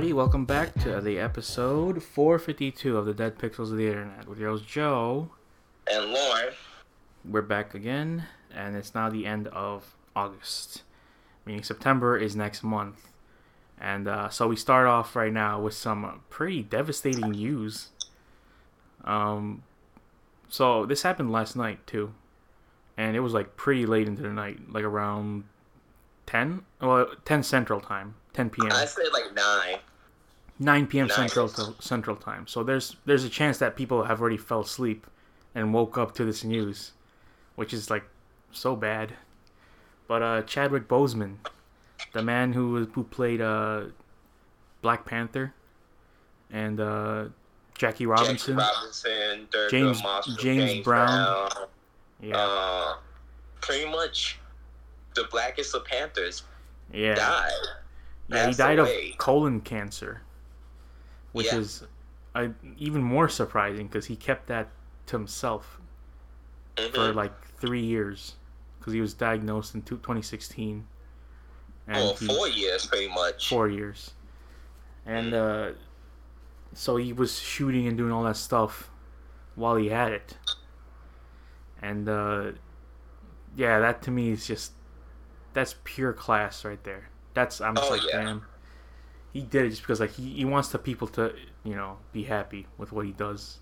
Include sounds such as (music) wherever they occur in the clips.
everybody. Welcome back to the episode 452 of the Dead Pixels of the Internet with your host Joe. And Lorne. We're back again, and it's now the end of August, meaning September is next month. And uh, so we start off right now with some pretty devastating news. Um, so this happened last night too, and it was like pretty late into the night, like around 10, well 10 Central Time, 10 p.m. I say like nine. 9 p.m. Nice. Central Central Time. So there's there's a chance that people have already fell asleep and woke up to this news, which is like so bad. But uh, Chadwick Boseman, the man who was- who played uh, Black Panther, and uh, Jackie Robinson, Jackie Robinson, Thurgood James- James Brown. Brown, yeah, Uh, pretty much the blackest of Panthers yeah, died. yeah. He died away. of colon cancer, which Yeah. is even more surprising because he kept that to himself Mhm. for like three years because he was diagnosed in two- 2016 and well, he- four years pretty much. four years and uh, so he was shooting and doing all that stuff while he had it and uh, yeah that to me is just that's pure class right there that's i'm just Oh, like yeah. damn he did it just because like he, he wants the people to you know be happy with what he does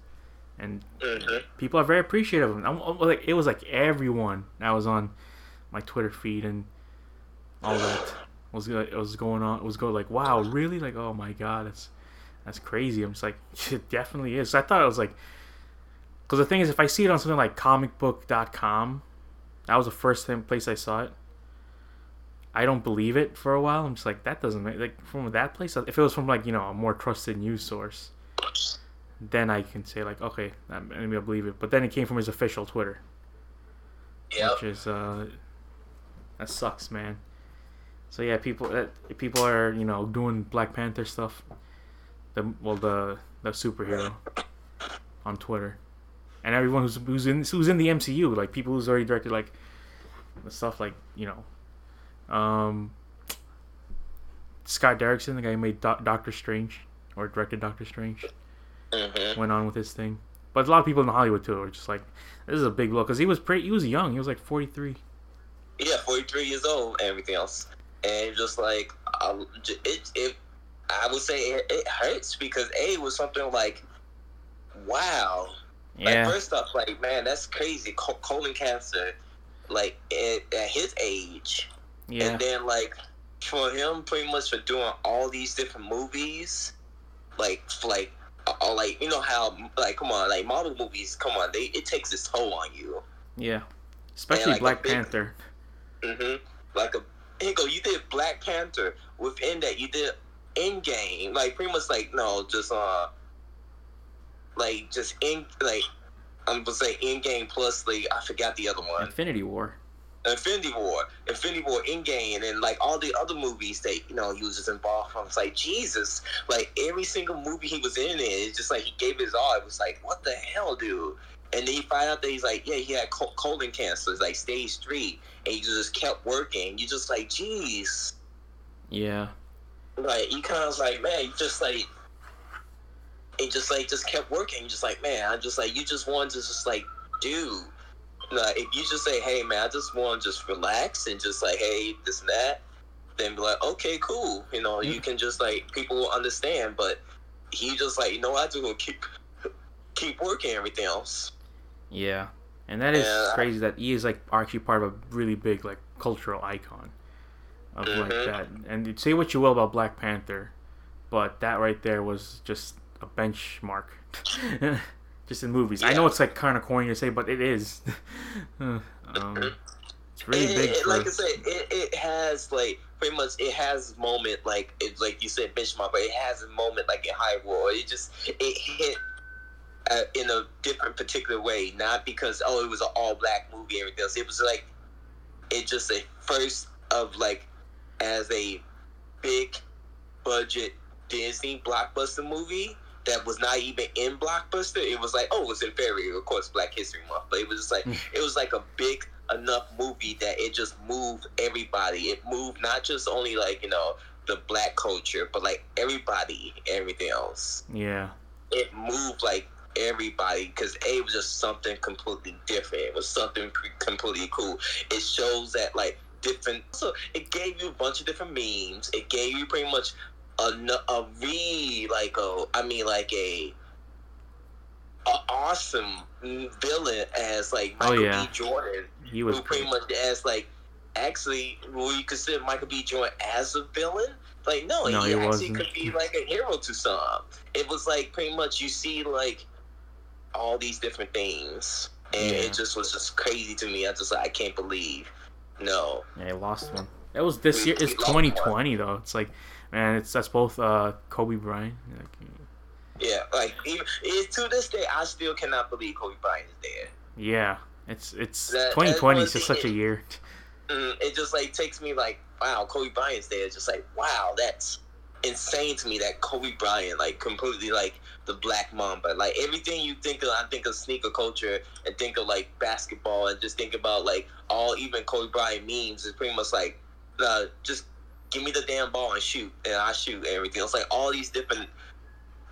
and Mhm. people are very appreciative of him. I'm, I'm- like it was like everyone that was on my Twitter feed and all that was was going on. It was going like, wow, really? Like, oh my god, that's that's crazy. I'm just like, (laughs) it definitely is. I thought it was like, because the thing is, if I see it on something like comicbook.com, that was the first thing, place I saw it. I don't believe it for a while. I'm just like, that doesn't make like from that place. If it was from like you know a more trusted news source, then I can say like, okay, I'm- maybe I believe it. But then it came from his official Twitter, Yep. which is uh, that sucks, man. So yeah, people uh, people are you know doing Black Panther stuff, the well the the superhero on Twitter, and everyone who's who's in who's in the MCU, like people who's already directed like the stuff like you know, um, Scott Derrickson, the guy who made Do- Doctor Strange or directed Doctor Strange Mhm. went on with his thing. But a lot of people in Hollywood too are just like, this is a big blow because he was pretty. He was young. He was like forty three. Yeah, 43 years old and everything else. And just like, I, it, it, I would say it, it hurts because A it was something like, wow. Like, Yeah, first off, like, man, that's crazy. Col- colon cancer, like, at, at his age. Yeah, And then, like, for him, pretty much for doing all these different movies, like, like, uh, like, you know how, like, come on, like, Marvel movies, come on, they it takes its toll on you. yeah. Especially like Black big- Panther. hmm Like a go. You did Black Panther. Within that, you did Endgame. Like pretty much like no, just uh, like just in like I'm gonna say Endgame plus like I forgot the other one, Infinity War. Infinity War, Infinity War, Endgame, and like all the other movies that you know he was just involved from. It's like Jesus, like every single movie he was in, it, it's just like he gave his all. It was like what the hell, dude. And then you find out that he's like, yeah, he had colon cancer, it's like stage three, and he just kept working. You just like, jeez, Yeah, like you kind of like, man, you just like, it just like just kept working. Just like, man, I just like you just want to just like, dude, like if you just say, hey, man, I just want to just relax and just like, hey, this and that, then be like, okay, cool, you know, you can just like people will understand. But he just like, you know, I just gonna keep keep working everything else. yeah. And that is Yeah. crazy that he is like actually part of a really big like cultural icon of like Mhm. that. And say what you will about Black Panther, but that right there was just a benchmark. (laughs) just in movies. I know it's like kind of corny to say, but it is. (laughs) um, it's really It- big it- for. like I said, it, it has like pretty much it has moment like it like you said benchmark, but it has a moment like in High War. It just it hit uh, in a different particular way, not because oh it was an all black movie and everything else. It was like it just a first of like as a big budget Disney blockbuster movie that was not even in blockbuster. It was like, oh, it's in February, of course, Black History Month, but it was just like mm. it was like a big enough movie that it just moved everybody. It moved not just only like you know the black culture, but like everybody, everything else. Yeah. It moved like everybody because A was just something completely different. It was something pre- completely cool. It shows that like different. So it gave you a bunch of different memes. It gave you pretty much a re like a I mean like a. a awesome villain as like Oh, Michael yeah. B. Jordan, He was who pretty much as like actually will you consider Michael B. Jordan as a villain? Like no, No, he, he actually wasn't. could be like a hero to some. It was like pretty much you see like all these different things, and Yeah. it just was just crazy to me. I just like I can't believe. No, Yeah, he lost one. That was this We- year. It's we lost one. 2020 though. It's like, man, it's that's both uh Kobe Bryant. Like, yeah, like even to this day, I still cannot believe Kobe Bryant is dead. yeah, it's it's That- 2020 is just such a year. Mm, it just like takes me like, wow, Kobe Bryant's there. It's just like, wow, that's insane to me that Kobe Bryant like completely like the Black Mamba. Like everything you think of, I think of sneaker culture and think of like basketball and just think about like all even Kobe Bryant memes is pretty much like, uh, just give me the damn ball and shoot, and I shoot everything. It's like all these different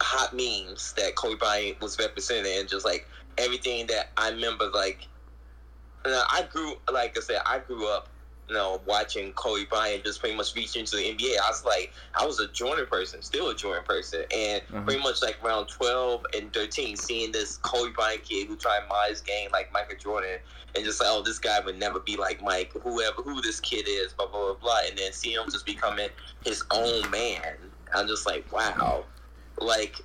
hot memes that Kobe Bryant was representing, and just like everything that I remember like I grew, like I said, I grew up, you know, watching Kobe Bryant just pretty much reach into the NBA. I was like, I was a Jordan person, still a Jordan person, and Mhm. pretty much like around twelve and thirteen, seeing this Kobe Bryant kid who tried to mod his game like Michael Jordan, and just like, oh, this guy would never be like Mike, whoever who this kid is, blah blah blah blah, and then seeing him just becoming his own man. I'm just like, wow, like.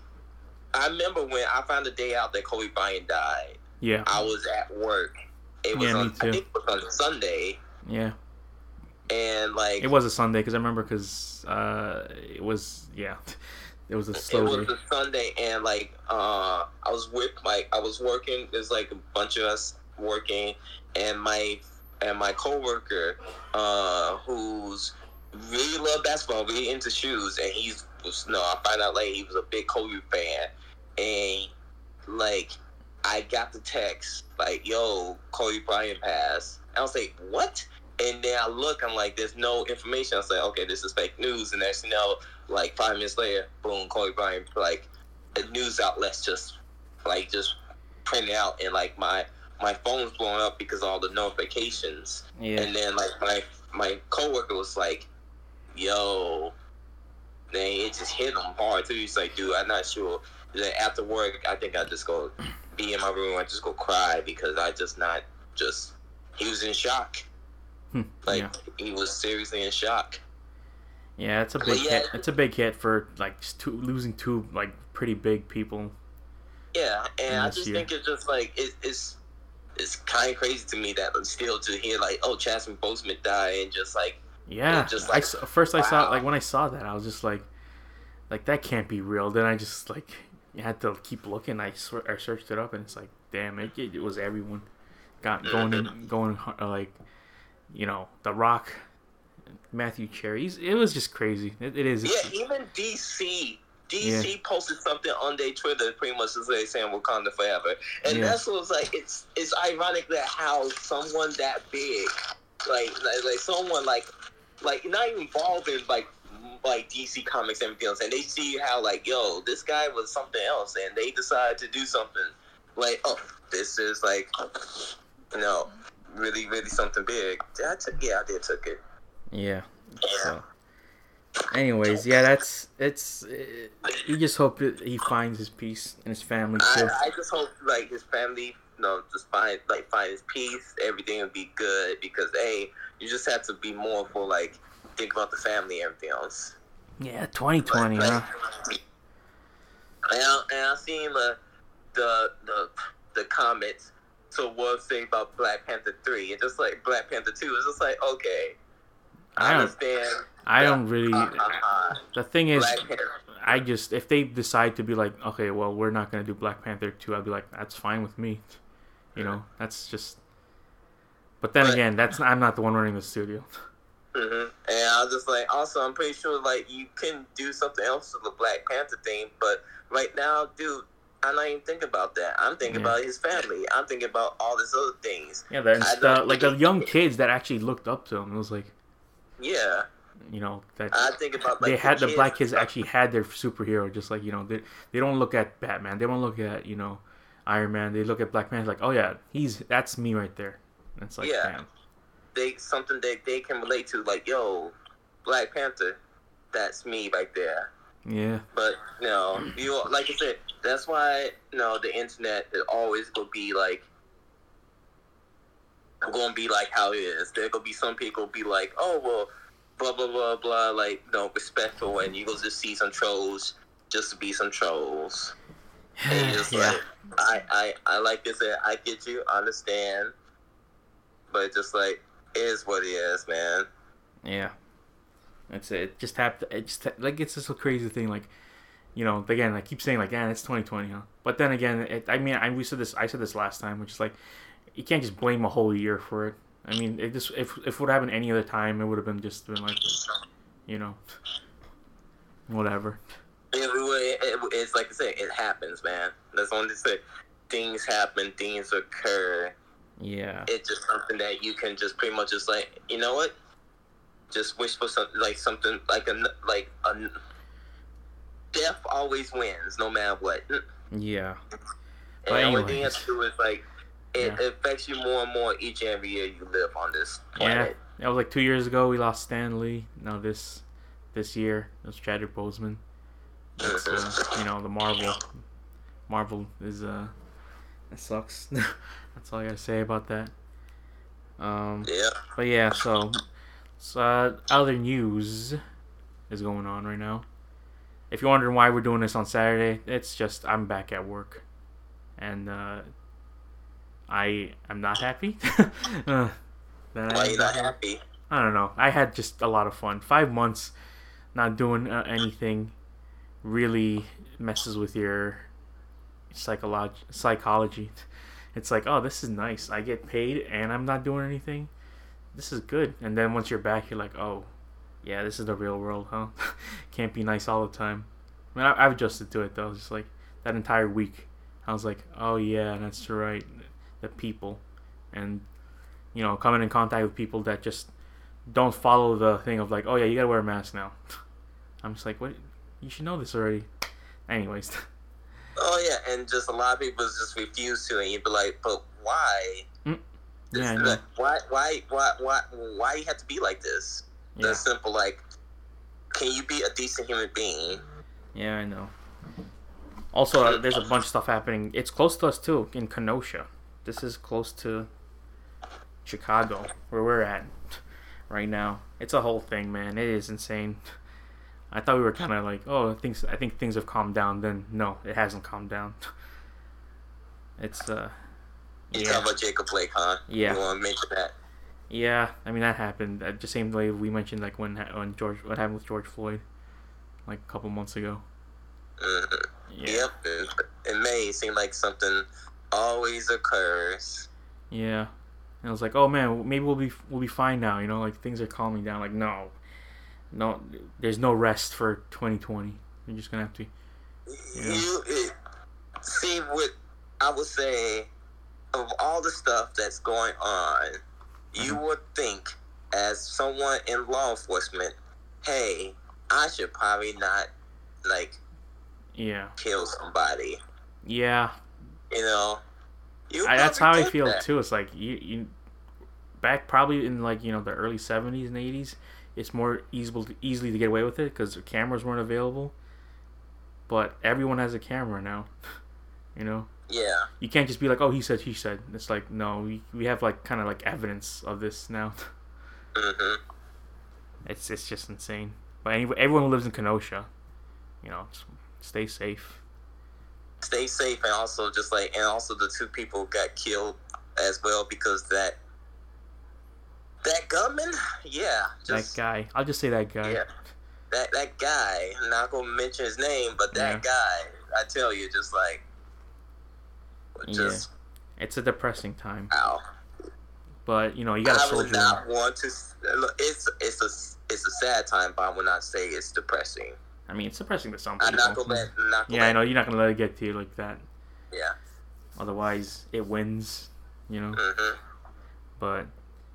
I remember when I found the day out that Kobe Bryant died. Yeah, I was at work. It was Yeah, on, I think it was on Sunday, yeah. And like It was a Sunday because I remember because uh it was yeah, (laughs) it was a it slow was day. a Sunday, and like uh, I was with like I was working. There's like a bunch of us working, and my and my coworker, uh, who's really love basketball, really into shoes, and he's was no. I find out later he was a big Kobe fan, and like I got the text like, "Yo, Kobe Bryant passed." I was like, "What?" And then I look, I'm like, "There's no information." I was like, "Okay, this is fake news." And you know, like five minutes later, boom, Kobe Bryant, like the news outlets just like just printed out, and like my my phone's blowing up because of all the notifications. Yeah, And then like my my coworker was like, "Yo," then it just hit him hard too. He's like, "Dude, I'm not sure." Then after work, I think I just go be in my room. I just go cry because I just not just. He was in shock. Hmm, Like yeah, he was seriously in shock. yeah. It's a big yeah. hit. It's a big hit for like two, losing two like pretty big people. Yeah, and I just year. think it's just like it, it's it's kind of crazy to me that I'm still to hear like oh Chadwick Boseman died and just like Yeah, just I like, s first I saw like when I saw that I was just like, like that can't be real. Then I just like had to keep looking. I swear I searched it up and it's like damn it, it was everyone got going in going uh, like you know the Rock, Matthew Cherry. He's, it was just crazy. It, it is. Yeah, even DC. DC posted something on their Twitter, pretty much just like saying Wakanda forever, and Yeah. that's what's like. It's it's ironic that how someone that big, like like, like someone like like not even involved in like like DC comics and everything else, and they see how like yo this guy was something else, and they decide to do something like oh this is like you know really really something big. Yeah, I took yeah I did took it. Yeah. Yeah. So, anyways, yeah, that's it's. It, you just hope that he finds his peace and his family too. I, I just hope like his family, you know, just find like find his peace. Everything will be good because a you just have to be more for like think about the family and everything else. Yeah, 2020, Like, huh? like, and I, and I seen the the the the comments to what say about Black Panther three and just like Black Panther two. It's just like okay, I, understand. I don't really. Uh, The thing is, I just if they decide to be like, okay, well, we're not gonna do Black Panther two, I'd be like, that's fine with me. You know, that's just. But then But- again, that's I'm not the one running the studio. hmm And I was just like, also, I'm pretty sure like you can do something else with the Black Panther thing, but right now, dude, I'm not even thinking about that. I'm thinking Yeah. about his family. I'm thinking about all these other things. Yeah, the like the young kids that actually looked up to him. It was like, Yeah, You know that I think about like they had the, kids black kids actually had their superhero, just like you know they they don't look at Batman, they don't look at you know Iron Man, they look at Black Man like oh yeah he's that's me right there. And it's like Yeah. damn. they something that they can relate to, like yo, Black Panther, that's me right there. Yeah But you know, you like I said, that's why you know the internet is always gonna be like gonna be like how it is. There gonna be some people be like, oh well, blah blah blah blah, like no respectful, and you go just see some trolls just to be some trolls. (sighs) And just yeah like, I, I, I like said, I get you, I understand, but just like it is what it is, man. yeah. That's it. Just happened. It just like it's just a crazy thing. Like, you know, again, I keep saying like, yeah, it's 2020, huh? But then again, it, I mean, I we said this. I said this last time, which is like, you can't just blame a whole year for it. I mean, it just if if it would happen any other time, it would have been just been like, you know, whatever. It, it, it, it's like I said, it happens, man. That's only say. Things happen, things occur. Yeah. It's just something that you can just pretty much just like, you know what? Just wish for something like something like a like a death always wins, no matter what. And Yeah. the But only thing you have to do is like it Yeah. affects you more and more each and every year you live on this Yeah. That was like two years ago. We lost Stan Lee. Now this this year it was Chadwick Boseman. It's, uh, (laughs) you know the Marvel. Marvel is uh, it sucks. (laughs) That's all I gotta say about that. Um, Yeah. but yeah, so, so uh, other news is going on right now. If you're wondering why we're doing this on Saturday, it's just I'm back at work, and uh, I am not happy. (laughs) uh, Why am you not happy? I don't know. I had just a lot of fun. Five months not doing uh, anything really messes with your psycholog- psychology. It's like, oh, this is nice. I get paid and I'm not doing anything. This is good. And then once you're back, you're like, oh, yeah, this is the real world, huh? (laughs) Can't be nice all the time. I mean, I, I've adjusted to it though. Just like that entire week, I was like, oh yeah, that's right. The people, and you know, coming in contact with people that just don't follow the thing of like, oh yeah, you gotta wear a mask now. (laughs) I'm just like, what? You should know this already. Anyways, (laughs) Oh yeah, and just a lot of people just refuse to, and you'd be like, but why? Yeah, I know. like, why, why, why, why, why you have to be like this? Yeah, simple. Like, can you be a decent human being? yeah, I know. Also, uh, there's a bunch of stuff happening. It's close to us too, in Kenosha. This is close to Chicago, where we're at right now. It's a whole thing, man. It is insane. I thought we were kind of like, oh, things. I think things have calmed down. Then no, it hasn't calmed down. It's uh, You yeah. talk about Jacob Blake, huh? Yeah. You want to mention that? Yeah, I mean that happened. Uh, the same way we mentioned, like when when George, what happened with George Floyd, like a couple months ago. hmm Yeah, Yep. In, May, it seemed like something always occurs. yeah. And I was like, oh man, maybe we'll be we'll be fine now. You know, like things are calming down. Like no, no, there's no rest for 2020. You're just gonna have to. Yeah. You it, see what I would say of all the stuff that's going on. You Mhm. would think, as someone in law enforcement, hey, I should probably not like Yeah, kill somebody. yeah. You know, you I, that's how I feel that. too. It's like you, you back probably in like you know the early 70s and 80s. It's more easily easily to get away with it because cameras weren't available. But everyone has a camera now. (laughs) you know. Yeah, you can't just be like, oh, he said, he said. It's like, no, we, we have like kind of like evidence of this now. (laughs) hmm It's it's just insane. But anyway, everyone who lives in Kenosha, you know, stay safe. stay safe, and also just like, and also the two people got killed as well because that that gunman, yeah, just that guy, I'll just say that guy. Yeah. that that guy. I'm not gonna mention his name, but that Yeah. guy, I tell you, just like, just It's a depressing time, ow. but you know, you got to soldier. I would not in. want to. It's it's a it's a sad time, but I would not say it's depressing. I mean, it's depressing to some people. I'm not gonna let, not gonna yeah, I know you're not gonna let it get to you like that. Yeah. Otherwise, it wins. You know. hmm But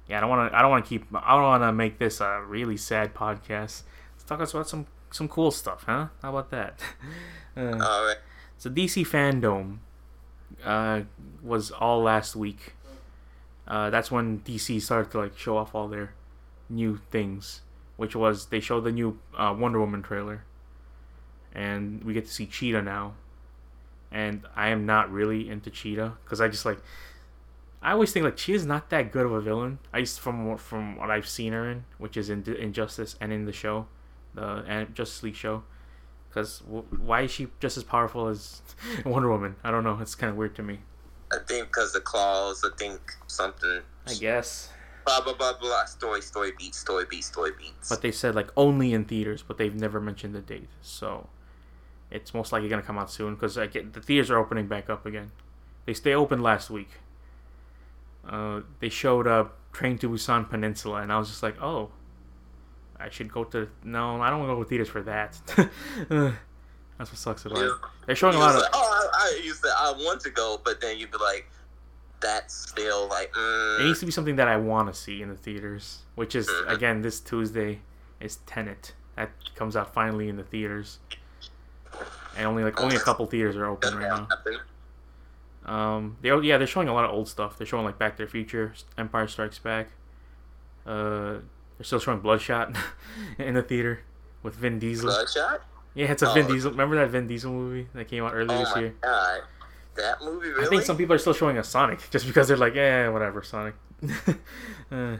yeah, I don't want to. I don't want to keep. I don't want to make this a really sad podcast. Let's talk about some some cool stuff, huh? How about that? (laughs) Uh, All right. so DC fandom uh, was all last week. Uh, that's when DC started to like show off all their new things, which was they showed the new uh, Wonder Woman trailer, and we get to see Cheetah now. And I am not really into Cheetah because I just like I always think like Cheetah's not that good of a villain. I used from from what I've seen her in, which is in Injustice and in the show, the and Justice League show. Because w- why is she just as powerful as (laughs) Wonder Woman? I don't know. It's kind of weird to me. I think because the claws. I think something. I guess. Blah blah blah blah. Story story beats story beats story beats. But they said like only in theaters, but they've never mentioned the date. So it's most likely gonna come out soon because I get the theaters are opening back up again. They stay open last week. Uh, they showed up Train to Busan Peninsula, and I was just like, oh, I should go to. No, I don't want to go to theaters for that. (laughs) That's what sucks about it. They're showing a lot of. like, oh, I, I used to. I want to go, but then you'd be like, that's still like. It Mm, needs to be something that I want to see in the theaters, which is Mhm. again this Tuesday is Tenet. That comes out finally in the theaters, and only like only a couple theaters are open right now. Um, they yeah they're showing a lot of old stuff. They're showing like Back to the Future, Empire Strikes Back. Uh, they're still showing Bloodshot (laughs) in the theater with Vin Diesel. Bloodshot. Yeah, it's a Vin Oh. Diesel. Remember that Vin Diesel movie that came out earlier Oh this my year? god, that movie really. I think some people are still showing a Sonic (laughs) just because they're like, yeah, whatever, Sonic. (laughs) uh,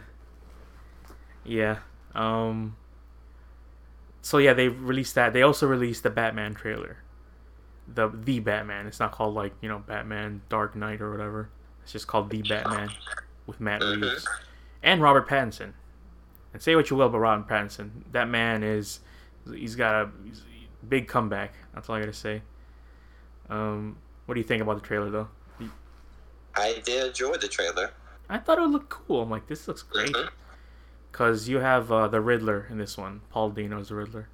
yeah. Um. So yeah, they released that. They also released the Batman trailer. The the Batman. It's not called like you know Batman Dark Knight or whatever. It's just called the Batman with Matt Mhm. Reeves and Robert Pattinson. And say what you will about Robert Pattinson, that man is he's got a he's big comeback. That's all I gotta say. Um, what do you think about the trailer though? I did enjoy the trailer. I thought it looked cool. I'm like, this looks great. Mhm. Because you have uh, the Riddler in this one. Paul Dano is the Riddler.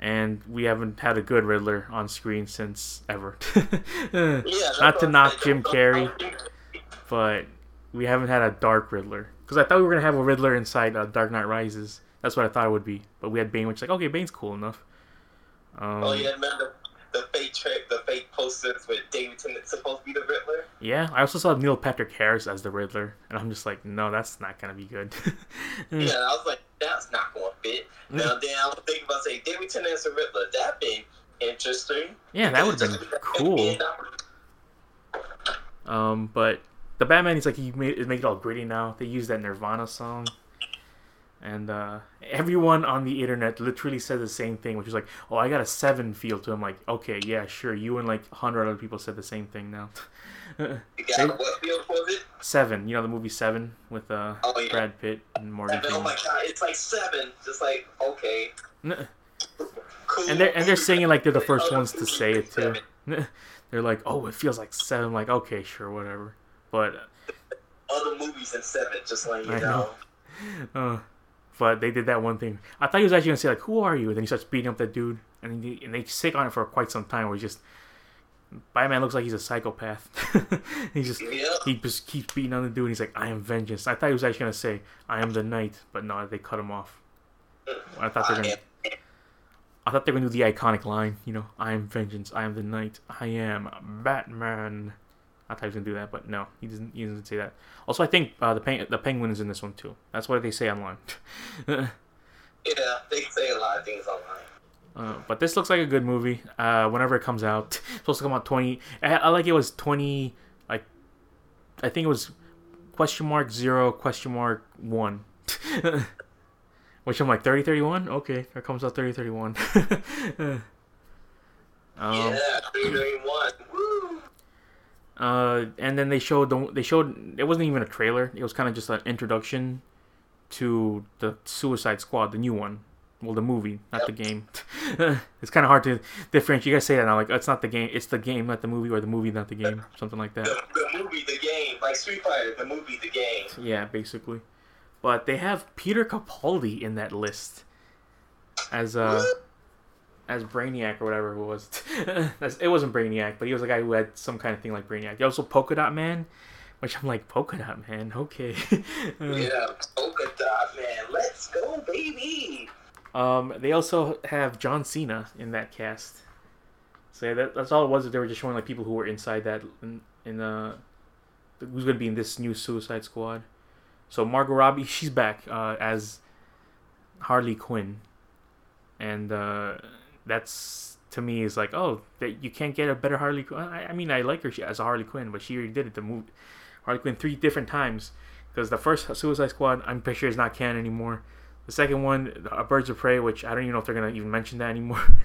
And we haven't had a good Riddler on screen since ever. (laughs) Yeah, Not to knock. Jim Carrey, but we haven't had a dark Riddler. Because I thought we were going to have a Riddler inside uh, Dark Knight Rises. That's what I thought it would be. But we had Bane, which is like, okay, Bane's cool enough. Um, Oh yeah, remember the, the fake trick, the fake posters with David Tennant supposed to be the Riddler. yeah, I also saw Neil Patrick Harris as the Riddler. And I'm just like, no, that's not going to be good. (laughs) Yeah, I was like, that's not going to fit. Mm. Now then I was thinking about saying David as a Riddler. That'd be interesting. yeah, that (laughs) would have been cool. Um, but the Batman, he's like he made it make it all gritty now. They use that Nirvana song, and uh, everyone on the internet literally said the same thing, which is like, "Oh, I got a seven feel to him." Like, okay, yeah, sure. You and like a hundred other people said the same thing now. (laughs) What field was it? seven, you know the movie Seven with uh, Oh, yeah. Brad Pitt and Morgan Seven. Oh my god, it's like seven. Just like okay, cool. And they're and they're singing like they're the (laughs) first ones to say it too. (laughs) they're like, "Oh, it feels like seven. Like, okay, sure, whatever. But Other movies in seven, just like you I know. know. Uh, but they did that one thing. I thought he was actually gonna say like, "Who are you?" And then he starts beating up that dude, and he, and they stick on it for quite some time. Where he's just Batman looks like he's a psychopath. (laughs) he just Yeah. he just keeps beating on the dude. and He's like, "I am vengeance." I thought he was actually gonna say, "I am the knight," but no, they cut him off. I thought they were gonna. I thought they were gonna do the iconic line, you know, "I am vengeance. I am the knight. I am Batman." I thought he was gonna do that, but no, he doesn't. He doesn't say that. Also, I think uh, the peng- the penguin is in this one too. That's what they say online. (laughs) Yeah, they say a lot of things online. Uh, but this looks like a good movie. Uh, whenever it comes out, (laughs) it's supposed to come out twenty. I, I like it was twenty. Like, I think it was question mark zero question mark one. (laughs) Which I'm like 30 31? Okay, it comes out 30 31. um, yeah, three three one. Uh, and then they showed the they showed it wasn't even a trailer. It was kind of just an introduction to the Suicide Squad, the new one. Well, the movie, not the game. (laughs) it's kind of hard to differentiate. You guys say that now, like it's not the game, it's the game, not the movie, or the movie, not the game, something like that. The, the movie, the game, like Street Fighter, the movie, the game. Yeah, basically. But they have Peter Capaldi in that list as uh as Brainiac or whatever it was. (laughs) It wasn't Brainiac, but he was a guy who had some kind of thing like Brainiac. He also Polka Dot Man, which I'm like polka dot man. Okay. (laughs) Uh, Yeah, polka dot man. Let's go, baby. Um, they also have John Cena in that cast. So yeah, that, that's all it was. They were just showing like people who were inside that in, in uh, who's gonna be in this new Suicide Squad. So Margot Robbie, she's back uh, as Harley Quinn, and uh, that's to me is like, oh, that you can't get a better Harley. Quinn. I, I mean, I like her as a Harley Quinn, but she already did it the move Harley Quinn three different times. Because the first Suicide Squad, I'm pretty sure is not canon anymore. The second one, uh, Birds of Prey, which I don't even know if they're gonna even mention that anymore. (laughs)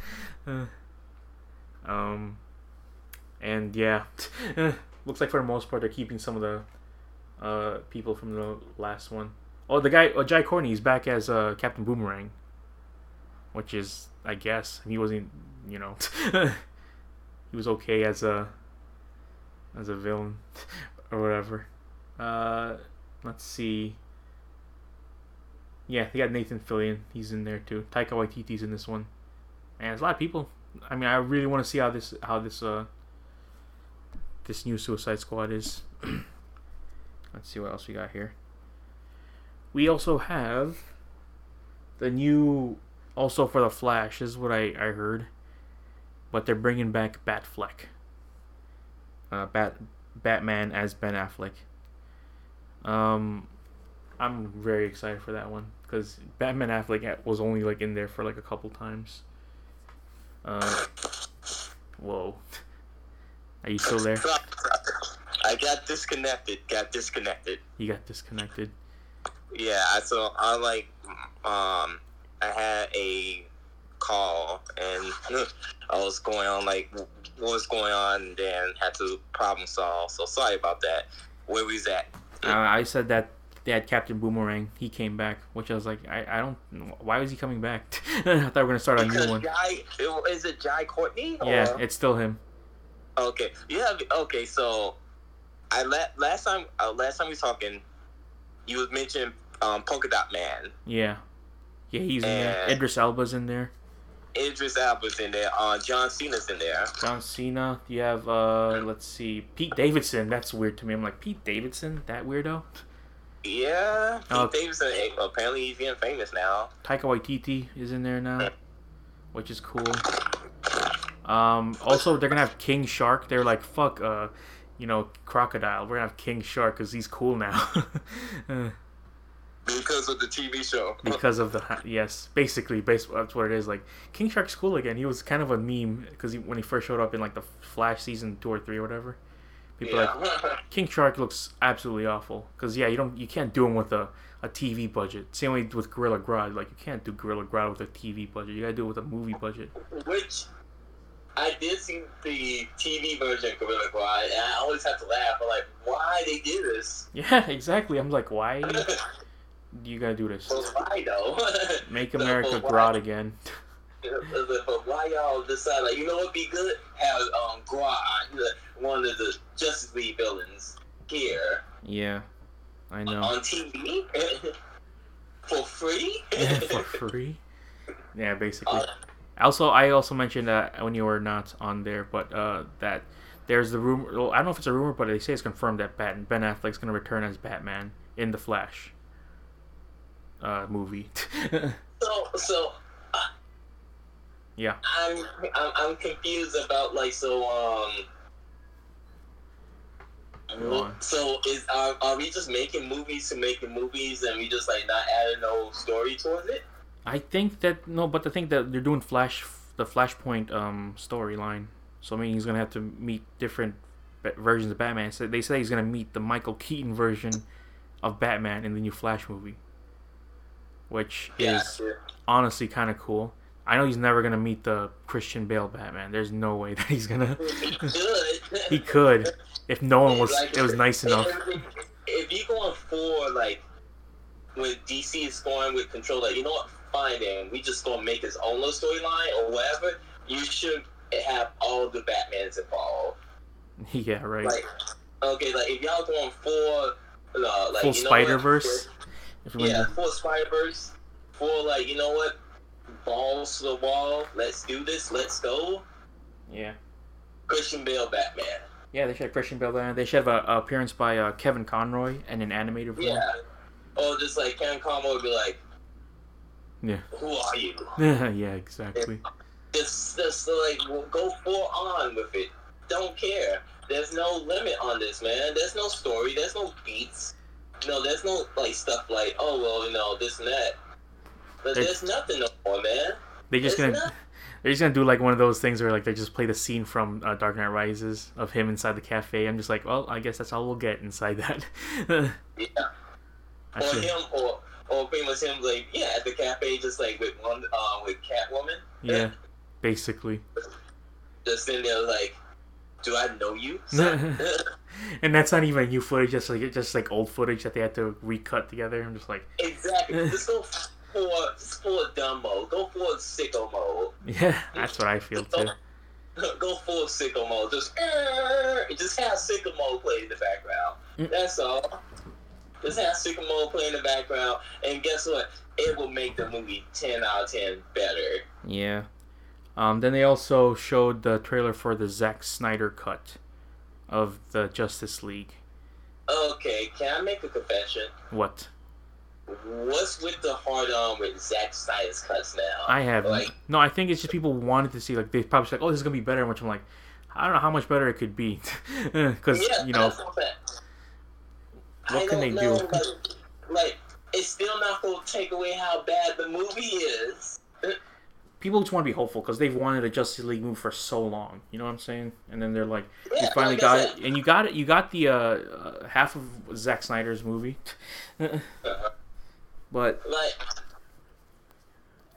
Uh, um, and yeah, (laughs) looks like for the most part they're keeping some of the uh, people from the last one. Oh, the guy, uh, Jai Courtney, is back as uh, Captain Boomerang, which is, I guess, he wasn't, you know, (laughs) he was okay as a as a villain (laughs) or whatever. Uh, let's see. Yeah, they got Nathan Fillion. He's in there too. Taika Waititi's in this one, and there's a lot of people. I mean, I really want to see how this how this uh this new Suicide Squad is. (clears throat) Let's see what else we got here. We also have the new, also for the Flash. This is what I I heard, but they're bringing back Batfleck. Uh, Bat Batman as Ben Affleck. Um, I'm very excited for that one because Batman Affleck was only like in there for like a couple times. Uh, whoa. Are you still there? I got disconnected. Got disconnected. You got disconnected. Yeah, so I like um I had a call and (laughs) I was going on like what was going on and then had to problem solve. So sorry about that. Where was that? Uh, I said that they had Captain Boomerang. He came back, which I was like, I, I don't. Why was he coming back? (laughs) I thought we were gonna start a Because new one. Jai, is it Jai Courtney? Yeah, it's still him. Okay. Yeah. Okay. So, I la- last time uh, last time we were talking, you was mentioning um, Polka Dot Man. Yeah, yeah, he's in there. Idris Elba's in there. Idris Elba's in there. Uh, John Cena's in there. John Cena. You have uh, let's see, Pete Davidson. That's weird to me. I'm like Pete Davidson, that weirdo. Yeah. Pete Oh. Davidson. eh, Apparently, he's getting famous now. Taika Waititi is in there now, which is cool. Um, also, they're gonna have King Shark. They're like, fuck, uh, you know, crocodile. We're gonna have King Shark because he's cool now. (laughs) Because of the TV show. (laughs) because of the yes, basically, base that's what it is. Like King Shark's cool again. He was kind of a meme because he, when he first showed up in like the Flash season two or three or whatever. People are like. (laughs) King Shark looks absolutely awful because yeah, you don't you can't do him with a, a TV budget. Same way with Gorilla Grodd. Like you can't do Gorilla Grodd with a TV budget. You gotta do it with a movie budget. Which I did see the TV version of Gorilla Grodd, and I always have to laugh. I'm like, why they do this? (laughs) Yeah, exactly. I'm like, why you gotta do this? Why though? (laughs) Make (laughs) America Grodd again. (laughs) But why y'all decide like you know what be good? Have um Grodd, one of the Justice League villains, here Yeah, I know. on TV for free. For free. Yeah, basically. Uh, Also, I also mentioned that when you were not on there, but uh, that there's the rumor. Well, I don't know if it's a rumor, but they say it's confirmed that Bat- Ben Affleck's gonna return as Batman in the Flash uh, movie. (laughs) so so yeah, I'm, I'm I'm confused about like so um. So is are, are we just making movies to making movies and we just like not adding no story towards it? I think that no, but I think that they're doing Flash, the Flashpoint um storyline. So I mean, he's gonna have to meet different versions of Batman. So they say he's gonna meet the Michael Keaton version of Batman in the new Flash movie, which is honestly kind of cool. I know he's never gonna meet the Christian Bale Batman. There's no way (laughs) that he's gonna. He could. he could, if no one was. Like, It was nice enough. If, you're going for like when DC is going with control, like you know what, fine then we just gonna make his own little storyline or whatever. You should have all the Batmans involved. (laughs) yeah, right. Like, okay, like if y'all going for uh, like Full you know Spider Verse. If we Yeah, for Spider Verse, for like you know what, balls to the wall. Let's do this. Let's go. yeah. Christian Bale Batman. Yeah, they should have Christian Bale there. They should have a, a appearance by uh, Kevin Conroy and an animated form. Yeah. Or just like Kevin Conroy would be like, Yeah. "Who are you?" (laughs) yeah, exactly. Just, just like go full on with it. Don't care. There's no limit on this, man. There's no story. There's no beats. No, there's no like stuff like, oh well, you know, this and that. But They're- there's nothing no more, man. They just There's gonna not- they're just gonna do like one of those things where like they just play the scene from uh, Dark Knight Rises of him inside the cafe. I'm just like, well, I guess that's all we'll get inside that. (laughs) Yeah. I Or should- him, or or pretty much him, like yeah, at the cafe, just like with one, uh, with Catwoman, yeah, basically. just sitting there like, do I know you? (laughs) (laughs) and that's not even new footage, just like just like old footage that they had to recut together. I'm just like, exactly. (laughs) Just go for just for dumb mode. Go for sicko mode. yeah, that's what I feel too. Go full sicko mode. Just "Err," just have sicko mode play in the background. Mm. That's all. Just have sicko mode play in the background, and guess what? It will make the movie ten out of ten better. Yeah. Um, then they also showed the trailer for the Zack Snyder cut of the Justice League. Okay, can I make a confession? What? What's with the hard on with Zack Snyder's cuts now? I have Like- no. I think it's just people wanted to see like they probably said, "Oh, this is gonna be better," which I'm like, I don't know how much better it could be, (laughs) because yeah, you know what I'm saying. What I can they know, (laughs) do? Like, like, it's still not gonna take away how bad the movie is. (laughs) people just want to be hopeful because they've wanted a Justice League movie for so long. You know what I'm saying? And then they're like, Yeah, you finally like got said. it, and you got it. You got the uh, uh, half of Zack Snyder's movie, Uh-huh. (laughs) but Like,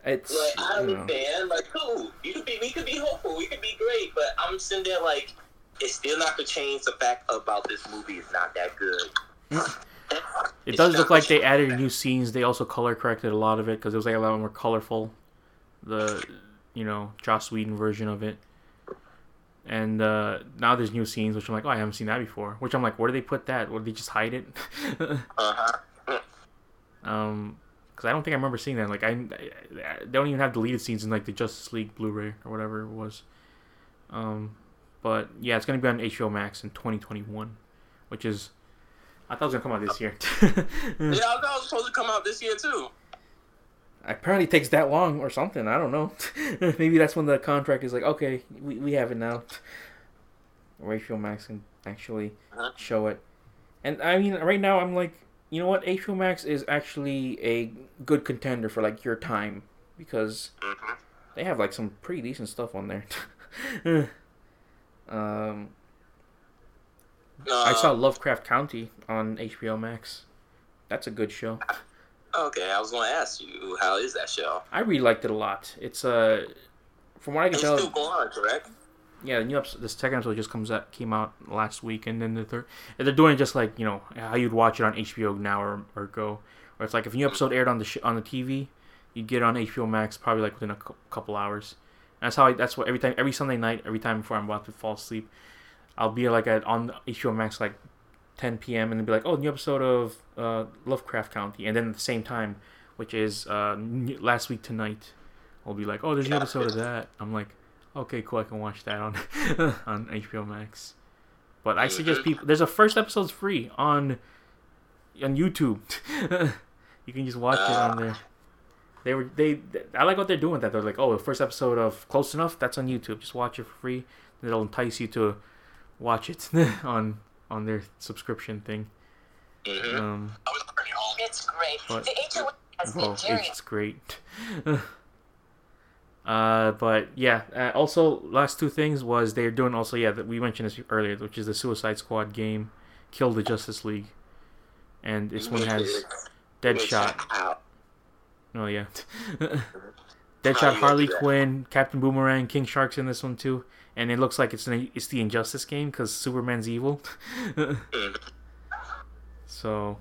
it's like I you know, fan. Like, cool. You could be, we could be hopeful. We could be great. But I'm sitting there like, it's still not gonna change the fact about this movie is not that good. it It's does look like they added new scenes. They also color corrected a lot of it because it was like a lot more colorful. The you know Joss Whedon version of it. And uh, now there's new scenes, which I'm like, oh, I haven't seen that before. Which I'm like, where do they put that? Or did they just hide it? (laughs) Uh huh. (laughs) Um, because I don't think I remember seeing that. Like, I, I they don't even have deleted scenes in like the Justice League Blu-ray or whatever it was. Um, but yeah, it's gonna be on HBO Max in 2021, which is I thought it was gonna come out this year. (laughs) Yeah, I thought it was supposed to come out this year too. Apparently, it takes that long or something. I don't know. (laughs) Maybe that's when the contract is like, okay, we, we have it now. Or HBO Max can actually Uh-huh. show it. And I mean, right now, I'm like, you know what? HBO Max is actually a good contender for like your time because Mm-hmm. they have like some pretty decent stuff on there. (laughs) um, Uh, I saw Lovecraft Country on HBO Max. That's a good show. Okay, I was gonna ask you, how is that show? I really liked it a lot. It's uh, from what I can It's tell, still going on, correct? yeah, the new episode, the second episode just comes out came out last week, and then the third, and they're doing it just like you know how you'd watch it on HBO now or, or Go, where it's like if a new episode aired on the sh- on the TV, you get it on HBO Max probably like within a cou- couple hours. And that's how I, that's what every time every Sunday night, every time before I'm about to fall asleep, I'll be like at on HBO Max like 10 p.m. and then be like, oh, new episode of uh, Lovecraft Country, and then at the same time, which is uh, last week tonight, I'll be like, oh, there's an episode of that. I'm like, okay, cool, I can watch that on (laughs) on HBO Max. But I suggest people. There's a first episode's free on on YouTube. (laughs) you can just watch it on there. They were they. I like what they're doing with that. They're like, oh, the first episode of Close Enough, that's on YouTube. Just watch it for free. It'll entice you to watch it (laughs) on on their subscription thing. Mm-hmm. Um, It's great. But- the HOA has well, it's great. (laughs) uh, but yeah. Uh, also, last two things was they're doing also yeah that we mentioned this earlier, which is the Suicide Squad game, Kill the Justice League, and this one has Deadshot. Out. Oh yeah, (laughs) Deadshot, Harley? Quinn, Captain Boomerang, King Shark's in this one too, and it looks like it's an, it's the Injustice game because Superman's evil. (laughs) So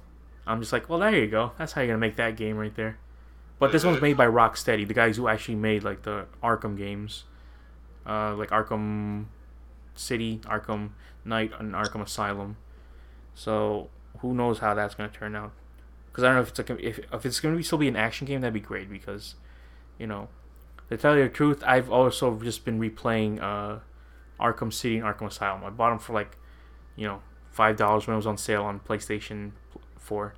I'm just like, well, there you go. That's how you're gonna make that game right there. But this one's made by Rocksteady, the guys who actually made like the Arkham games, uh, like Arkham City, Arkham Knight, and Arkham Asylum. So who knows how that's gonna turn out? Because I don't know if it's like if if it's gonna be still be an action game, that'd be great. Because, you know, to tell you the truth, I've also just been replaying uh, Arkham City and Arkham Asylum. I bought them for like you know, five dollars when it was on sale on PlayStation Four,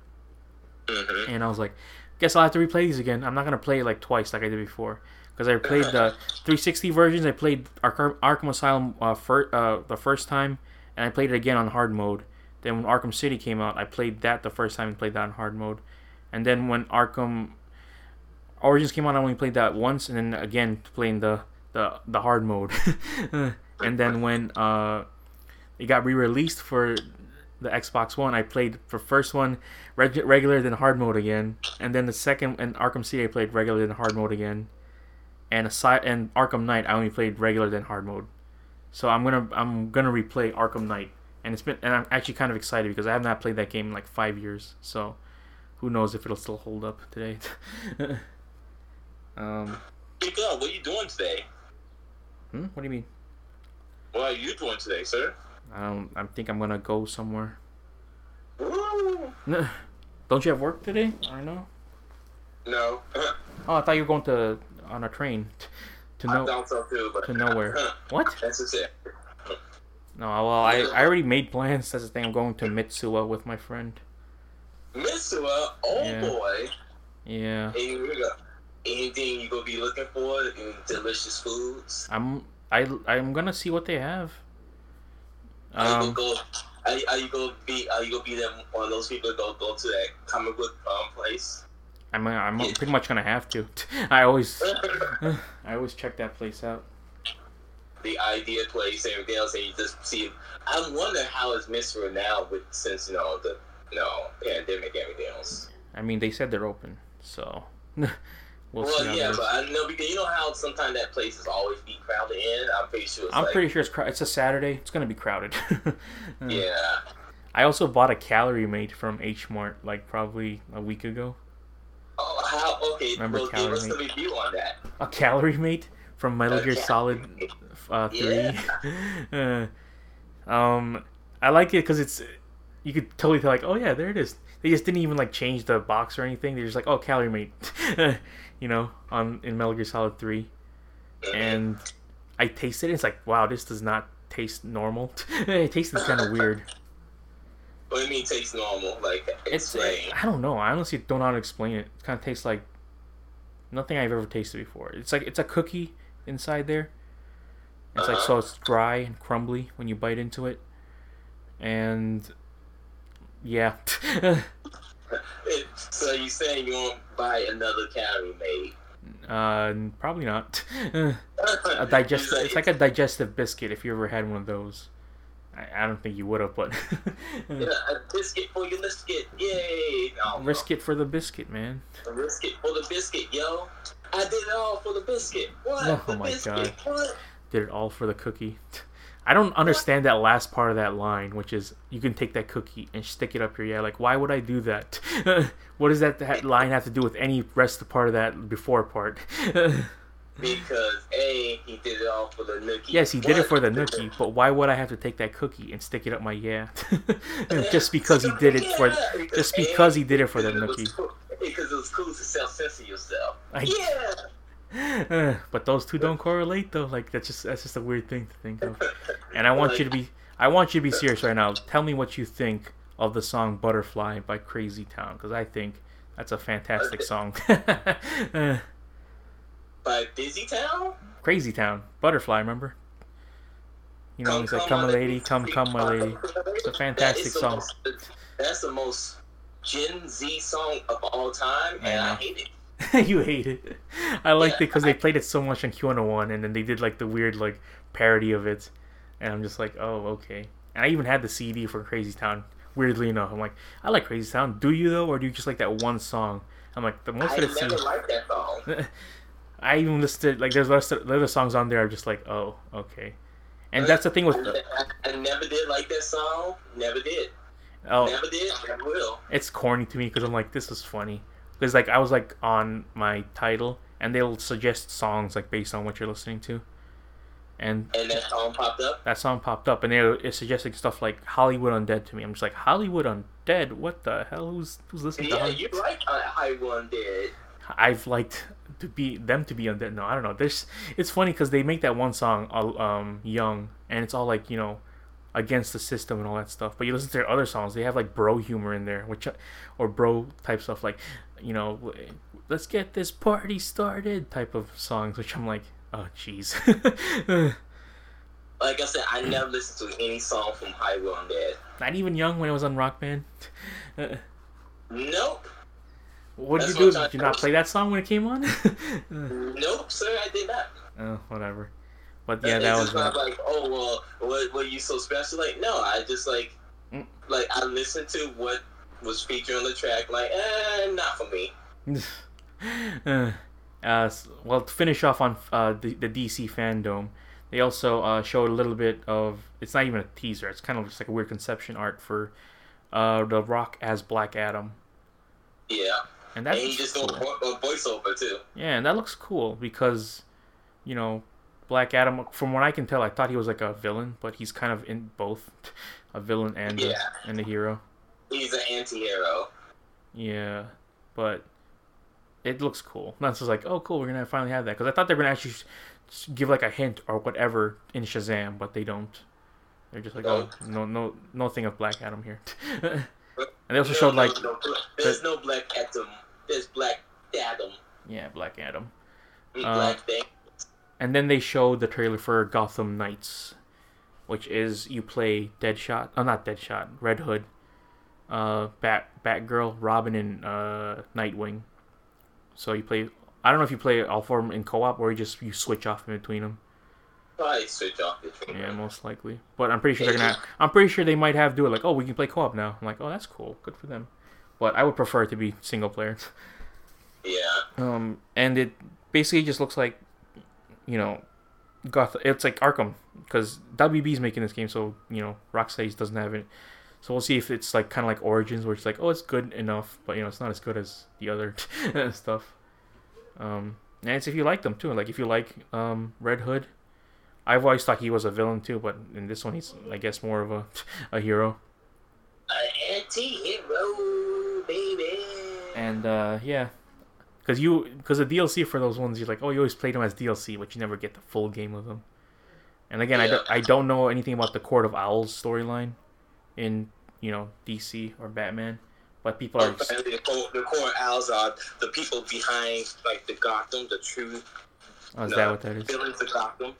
hmm and I was like, guess I'll have to replay these again. I'm not gonna play it like twice like I did before. Because I played the (laughs) 360 versions, I played Arkham, Arkham Asylum uh, fir- uh, the first time, and I played it again on hard mode. Then when Arkham City came out, I played that the first time and played that on hard mode. And then when Arkham Origins came out, I only played that once, and then again playing the the, the hard mode. (laughs) and then when uh, it got re-released for the Xbox One, I played for first one reg- regular then hard mode again, and then the second and Arkham City I played regular then hard mode again, and aside and Arkham Knight I only played regular then hard mode. So I'm gonna I'm gonna replay Arkham Knight, and it's been and I'm actually kind of excited because I have not played that game in like five years. So who knows if it'll still hold up today. (laughs) um, Speak up. What are you doing today? hmm? what do you mean? What are you doing today, sir? I don't. I think I'm gonna go somewhere. Woo. (laughs) Don't you have work today? I don't know. No. (laughs) Oh, I thought you were going to on a train (laughs) to I so too, but to nowhere. What? That's it. No, well, I, I already made plans. That's the thing. I'm going to Mitsuwa with my friend. Mitsuwa, oh Yeah. boy. Yeah, Any, anything you gonna be looking for in delicious foods? I'm I I'm gonna see what they have. Are you Um, gonna go? You- are gonna be? Are you gonna be them one of those people that go go to that comic book um, place? I'm I'm pretty much gonna have to. (laughs) I always (laughs) (sighs) I always check that place out. the idea place, everything else, and you just see. I wonder how it's Mitsuwa now with since you know the you know pandemic, and everything else. I mean, they said they're open, so (laughs) we'll. Well, yeah, but I know because you know how sometimes that place is always be crowded in. I'm pretty sure. It's I'm like, pretty sure it's. It's a Saturday. It's gonna be crowded. (laughs) Yeah. I also bought a calorie mate from H Mart like probably a week ago. Oh, how? Okay. Remember well, give us the Calorie review on that. A calorie mate from Metal Gear calorie Solid uh, three. (laughs) uh, um, I like it because it's you could totally tell like, oh yeah, there it is. They just didn't even like change the box or anything. They're just like, oh, calorie mate, (laughs) you know, on in Metal Gear Solid three. And I tasted it. It's like, wow, this does not taste normal. (laughs) it tastes kind of weird. What do you mean it tastes normal? Like It's explain. I don't know. I honestly don't know how to explain it. It kind of tastes like nothing I've ever tasted before. It's like it's a cookie inside there. It's like so Uh-huh. it's dry and crumbly when you bite into it, and yeah, (laughs) (laughs) so you saying you won't buy another calorie mate? uh, probably not. (laughs) a (laughs) digestive. It's like a digestive biscuit. If you ever had one of those, I, I don't think you would have, but Yeah, a biscuit for your biscuit. Yay! No, risk it for the biscuit, man. A biscuit for the biscuit, yo. I did it all for the biscuit. What? Oh the my biscuit. What? did it all for the cookie. I don't understand that last part of that line, which is you can take that cookie and stick it up your yeah. Like, why would I do that? (laughs) what does that, that line have to do with any rest of part of that before part? (laughs) Because A, he did it all for the nookie. yes, he did it for the nookie, but why would I have to take that cookie and stick it up my yeah? (laughs) just because he did it for, just because he did it for the because it was nookie. Because it was cool to self-censor yourself. I- yeah. But those two don't correlate though. Like that's just that's just a weird thing to think of. And I want you to be I want you to be serious right now. Tell me what you think of the song Butterfly by Crazy Town because I think that's a fantastic song. Uh, (laughs) By Busy Town? Crazy Town, Butterfly, remember? You know, he's like, "Come, my lady, come, come, my lady." It's a fantastic That is the song. most- that's the most Gen Z song of all time, and I I hate it. (laughs) you hate it. I liked Yeah, it because they played it so much on Q101, and then they did like the weird like parody of it, and I'm just like, oh okay. And I even had the CD for Crazy Town. Weirdly enough, I'm like, I like Crazy Town. Do you though, or do you just like that one song? I'm like, the most I of the never CD. liked that song. (laughs) I even listed like there's other songs on there. I'm just like, oh okay. And that's the thing with I, I, I never did like that song. Never did. oh, Never did. Never will. it's corny to me because I'm like, this is funny. Because like I was like on my Tidal, and they'll suggest songs like based on what you're listening to, and And that song popped up. that song popped up, and they were it's suggesting stuff like Hollywood Undead to me. I'm just like Hollywood Undead. What the hell? Who's who's listening to? Yeah, Hollywood? you like uh, High One I've liked to be them to be undead. No, I don't know. There's it's funny because they make that one song uh, um young, and it's all like you know against the system and all that stuff. But you listen to their other songs, they have like bro humor in there, which or bro type stuff like, you know, let's get this party started type of songs, which I'm like, oh jeez. (laughs) Like I said, I never listened to any song from Hollywood Undead. Not even young when it was on Rock Band. Nope. what did That's you do? what I'm Did you not play that song when it came on? (laughs) Nope, sir, I did not. oh, whatever. But yeah, it's that was. not like, oh well, what what you so special? Like, no, I just like, Mm. like I listened to what was featured on the track. Like, eh, not for me. (laughs) uh, uh, well, to finish off on uh, the, the DC fandom, they also uh, showed a little bit of. It's not even a teaser. It's kind of just like a weird conception art for uh, the Rock as Black Adam, Yeah, and and that's he just doing vo- a voiceover too. yeah, and that looks cool because, you know, Black Adam. From what I can tell, I thought he was like a villain, but he's kind of in both, (laughs) a villain and a, and a hero. He's an anti-hero. Yeah, but it looks cool. Not just like, oh, cool, we're gonna finally have that. Because I thought they were gonna actually give like a hint or whatever in Shazam, but they don't. They're just like, oh, no, no, nothing of Black Adam here. (laughs) and they also No, showed no, like, no, there's no Black Adam. There's Black Adam. yeah, Black Adam. and Uh, thing. And then they showed the trailer for Gotham Knights, which is you play Deadshot. Oh, not Deadshot. Red Hood, uh, Bat Batgirl, Robin, and uh, Nightwing. So you play. I don't know if you play all four of them in co-op or you just you switch off in between them. Probably switch off train. Yeah, most likely. But I'm pretty sure they're gonna. I'm pretty sure they might have do it like, oh, we can play co-op now. I'm like, oh, that's cool. Good for them. But I would prefer it to be single player. Yeah. Um, and it basically just looks like, you know, Goth. It's like Arkham because WB's making this game, so you know, Rocksteady doesn't have it. So we'll see if it's like kind of like Origins, where it's like, oh, it's good enough, but you know, it's not as good as the other (laughs) stuff. Um, and it's if you like them too. Like if you like um Red Hood, I've always thought he was a villain too, but in this one, he's I guess more of a (laughs) a hero. An anti-hero, baby. And uh, yeah, because you because the DLC for those ones, you're like, oh, you always played them as DLC, but you never get the full game of them. And again, I, don't, I don't know anything about the Court of Owls storyline in you know DC or Batman, but people oh, are Apparently the core, the core owls are the people behind like the Gotham, the true oh, is no, that what that is? villains of Gotham.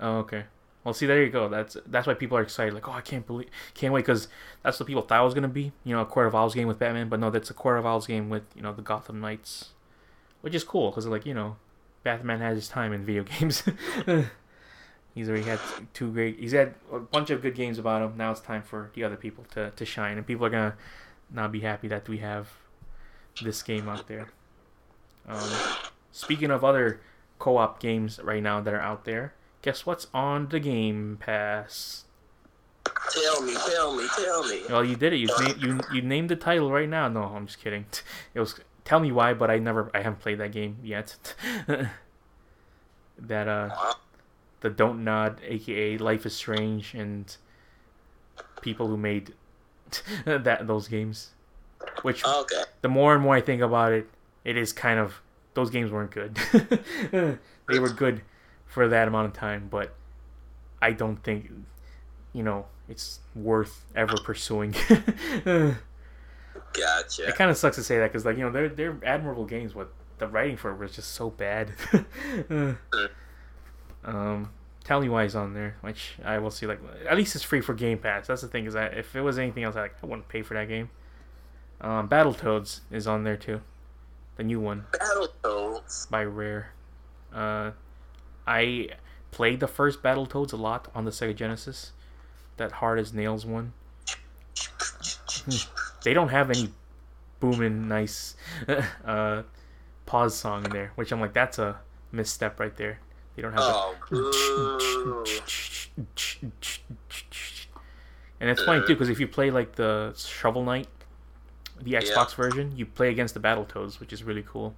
Oh, okay. Well, see, there you go. That's that's why people are excited. Like, oh, I can't believe, can't wait, because that's what people thought it was gonna be. You know, a Court of Owls game with Batman, but no, that's a Court of Owls game with you know the Gotham Knights, which is cool because like you know, Batman has his time in video (laughs) games. He's already had two great. He's had a bunch of good games about him. Now it's time for the other people to to shine, and people are gonna not be happy that we have this game out there. Um, speaking of other co-op games right now that are out there, guess what's on the Game Pass? Tell me, tell me, tell me. Well, you did it. You na- you you named the title right now. No, I'm just kidding. (laughs) It was tell me why, but I never I haven't played that game yet. (laughs) that uh. The Don't Nod, aka Life is Strange, and people who made (laughs) that those games. Which oh, Okay. the more and more I think about it, it is kind of those games weren't good. (laughs) they were good for that amount of time, but I don't think you know it's worth ever pursuing. (laughs) Gotcha. It kind of sucks to say that because like you know they're they're admirable games, but the writing for it was just so bad. Hmm. Um, Why is on there, which I will see. Like at least it's free for Game Pass. That's the thing is that if it was anything else, I, like I wouldn't pay for that game. Um, Battletoads is on there too, the new one Battletoads. by Rare. Uh, I played the first Battletoads a lot on the Sega Genesis, that Hard as Nails one. (laughs) they don't have any booming nice (laughs) uh, pause song in there, which I'm like, that's a misstep right there. They don't have. Oh. (laughs) And it's funny too because if you play like the Shovel Knight, the Xbox version, you play against the Battletoads, which is really cool.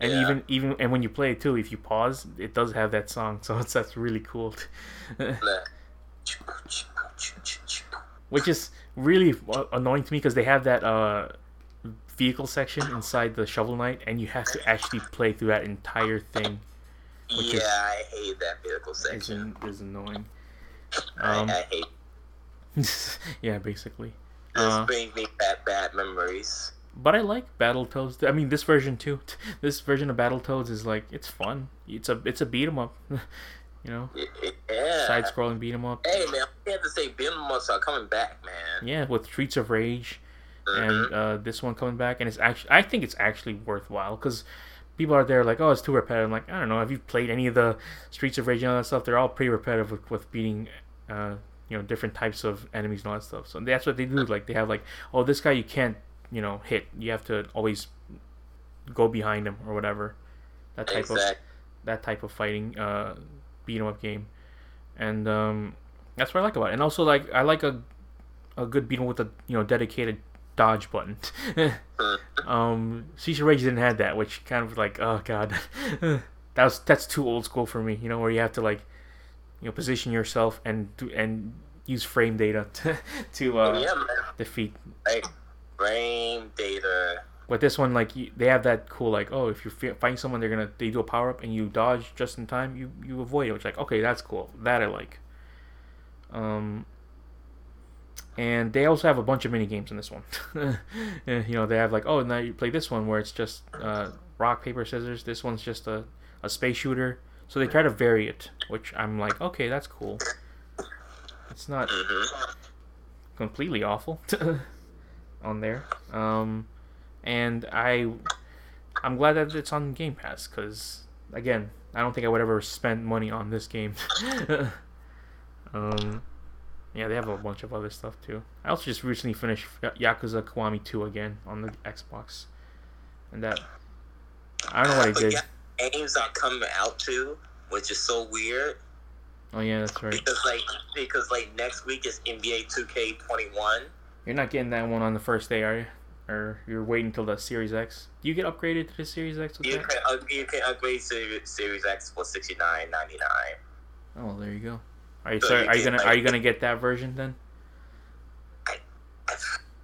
And Yeah. even even and when you play it too, if you pause, it does have that song, (laughs) so it's that's really cool. (laughs) which is really annoying to me because they have that uh vehicle section inside the Shovel Knight, and you have to actually play through that entire thing. Which yeah, is- I hate that vehicle Is section. is annoying. Um, I, I hate. (laughs) yeah, basically. This Uh, brings me back bad memories. but I like Battletoads. I mean, this version too. (laughs) This version of Battletoads is like it's fun. It's a it's a beat 'em up. (laughs) you know, Yeah. side scrolling beat 'em up. Hey man, we have to say Bill must are coming back, man. Yeah, with Streets of Rage Mhm. and uh, this one coming back, and it's actually I think it's actually worthwhile because people are there like, oh, it's too repetitive. I'm like, I don't know. Have you played any of the Streets of Rage and all that stuff? They're all pretty repetitive with, with beating, uh, you know, different types of enemies and all that stuff. So that's what they do. Like they have like, oh, this guy you can't, you know, hit. You have to always go behind him or whatever. That type of that type of fighting uh beat 'em up game and um that's what i like about it and also like i like a a good beat 'em with a you know dedicated dodge button (laughs) um of rage didn't have that which kind of like oh god (laughs) that was that's too old school for me you know where you have to like you know position yourself and do and use frame data (laughs) to, to uh yeah, defeat Like frame data. But this one, like you, they have that cool, like oh, if you fi- find someone, they're gonna they do a power up and you dodge just in time, you you avoid it. Which like okay, that's cool. That I like. Um. And they also have a bunch of mini games in this one. (laughs) You know, they have like oh, now you play this one where it's just uh, rock paper scissors. This one's just a a space shooter. So they try to vary it, which I'm like okay, that's cool. It's not hmm completely awful (laughs) on there. Um, and I, I'm glad that it's on Game Pass because again, I don't think I would ever spend money on this game. (laughs) um, yeah, they have a bunch of other stuff too. I also just recently finished Yakuza Kiwami 2 again on the Xbox, and that I don't know what I did. But games are coming out too, which is so weird Oh yeah, that's right. because like because like next week is NBA 2K21. You're not getting that one on the first day, are you? Or you're waiting until the Series X? Do you get upgraded to the Series X with You that? can uh, you can upgrade to Series X for 69.99. Oh, there you go. Are you So sorry, you are you gonna like- are you gonna get that version then?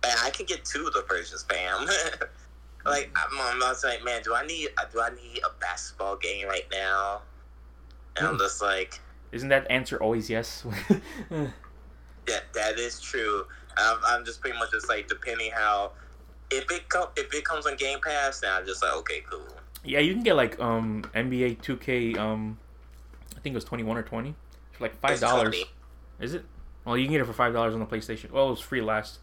Man, I can get two of the versions, fam. (laughs) like I'm, I'm not like, man, do I need do I need a basketball game right now? And I'm Hmm. just like, Isn't that answer always yes? (laughs) yeah, that is true. I'm, I'm just pretty much just like depending how if it come if it comes on Game Pass, then I'm just like, okay, cool. yeah, you can get like um NBA 2K um I think it was 21 or 20 for like five dollars. Is it? Well, you can get it for five dollars on the PlayStation. Well, it was free last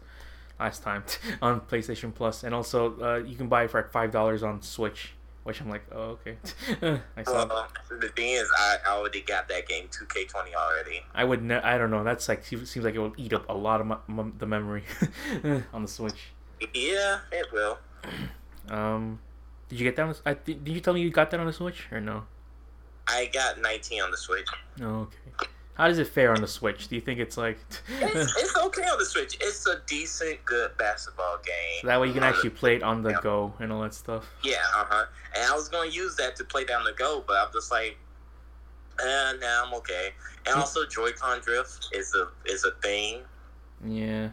last time (laughs) on PlayStation Plus, and also uh, you can buy it for like five dollars on Switch. Which I'm like, oh okay. (laughs) I saw. Well, the thing is, I I already got that game 2K20 already. I would. Ne- I don't know. That's like seems like it will eat up a lot of my, m- the memory (laughs) on the Switch. Yeah, it will. Um, did you get that? On the, I th- did you tell me you got that on the Switch or no? I got 19 on the Switch. Oh, okay. How does it fare on the Switch? Do you think it's like It's, (laughs) it's okay on the Switch. It's a decent, good basketball game. so that way you can actually play it on the Yeah. go and all that stuff? Yeah, uh huh. And I was gonna use that to play down the go, but I'm just like, eh, nah, I'm okay. And also, Joy-Con drift is a is a thing. Yeah,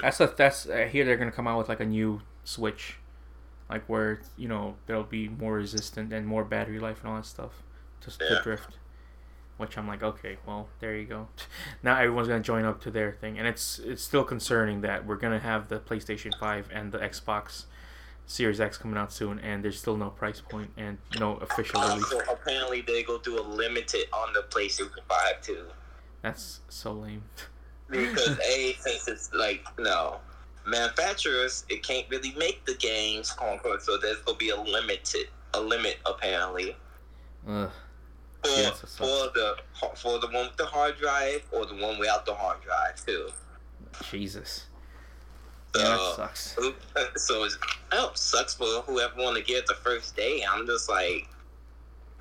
that's a, that's I hear they're gonna come out with like a new Switch, like where you know there'll be more resistant and more battery life and all that stuff to, to drift. Which I'm like, okay, well, there you go. (laughs) Now everyone's gonna join up to their thing, and it's it's still concerning that we're gonna have the PlayStation Five and the Xbox Series X coming out soon, and there's still no price point and no official uh, release. Also, apparently, they go do a limited on the PlayStation Five too, That's so lame. (laughs) because (laughs) a since it's like no manufacturers, it can't really make the games, quote unquote. So there's gonna be a limited a limit apparently. Ugh. For, for the for the one with the hard drive or the one without the hard drive too. Jesus. So, Yeah, that sucks. (laughs) so it's, oh, sucks for whoever want to get it the first day. I'm just like,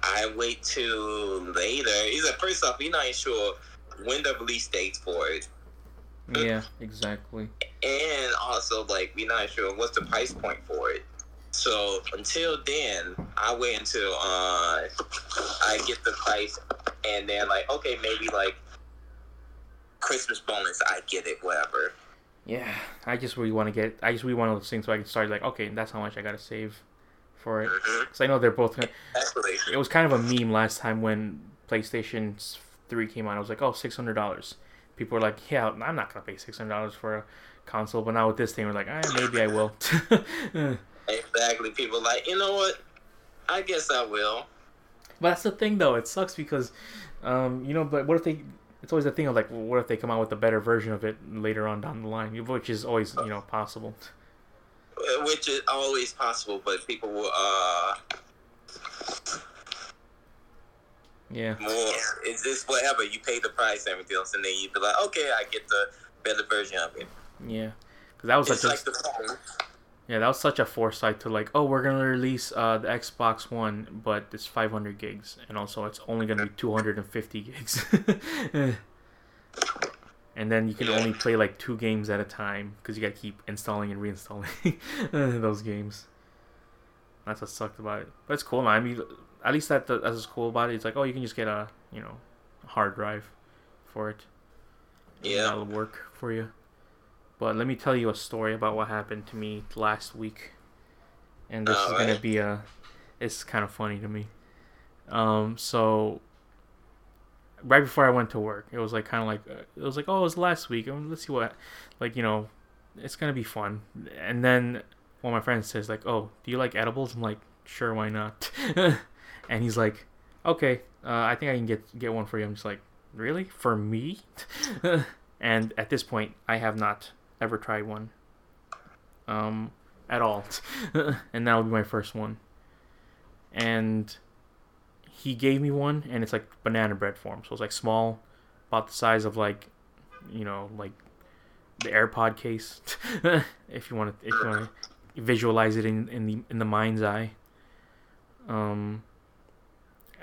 I wait till later. He's like, first off, we're not sure when the release date's for it, Yeah, exactly. and also like we're not sure what's the price point for it. So until then, I wait until uh I get the price, and then like okay, maybe like Christmas bonus, I get it, whatever. Yeah, I just really want to get. I just really want those things so I can start like, okay, that's how much I gotta save for it. Because I know they're both. Gonna, it was kind of a meme last time when PlayStation Three came out. I was like, oh, six hundred dollars. people were like, yeah, I'm not gonna pay six hundred dollars for a console, but now with this thing, we're like, eh, maybe I will. (laughs) (laughs) Exactly. People like, you know what? I guess I will. But that's the thing, though. It sucks because, um, you know, but what if they? It's always the thing of like, well, what if they come out with a better version of it later on down the line, which is always you know possible. Uh, Which is always possible, but people will uh Yeah, more it's just whatever. You pay the price and everything else and then you be like, Okay, I get the better version of it. yeah. Because that was It's such like a the. Yeah, that was such a foresight to like, oh, we're gonna release uh, the Xbox One, but it's 500 gigs, and also it's only gonna be 250 gigs. (laughs) and then you can only play like two games at a time because you gotta keep installing and reinstalling (laughs) those games. That's what sucked about it. But it's cool. Man. I mean, at least that that's what's cool about it. It's like, oh, you can just get a you know hard drive for it. Yeah. that'll work for you. But let me tell you a story about what happened to me last week, and this is gonna be a. It's kind of funny to me. Um. So. Right before I went to work, it was like kind of like uh, it was like oh it was last week. um, Let's see what, like you know, it's gonna be fun. And then one of my friends says like oh do you like edibles? I'm like sure why not. (laughs) and he's like okay uh, I think I can get get one for you. I'm just like really for me. (laughs) and at this point, I have not ever tried one, um, at all, (laughs) and that'll be my first one. And he gave me one, and it's like banana bread form, so it's like small, about the size of like, you know, like the AirPod case, (laughs) if you want to, if you want to visualize it in in the in the mind's eye. Um.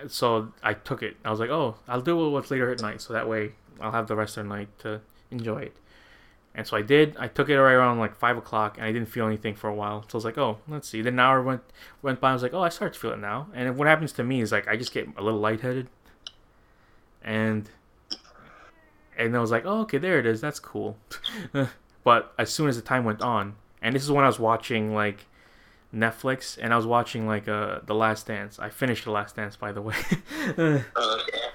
So I took it. I was like, oh, I'll do it what's later at night, so that way I'll have the rest of the night to enjoy it. And so I did. I took it right around like five o'clock, and I didn't feel anything for a while. So I was like, "Oh, let's see." Then an hour went went by. I was like, "Oh, I start to feel it now." And what happens to me is like I just get a little lightheaded, and and I was like, "Oh, okay, there it is. That's cool." (laughs) but as soon as the time went on, and this is when I was watching like Netflix, and I was watching like uh The Last Dance. I finished The Last Dance, by the way, (laughs)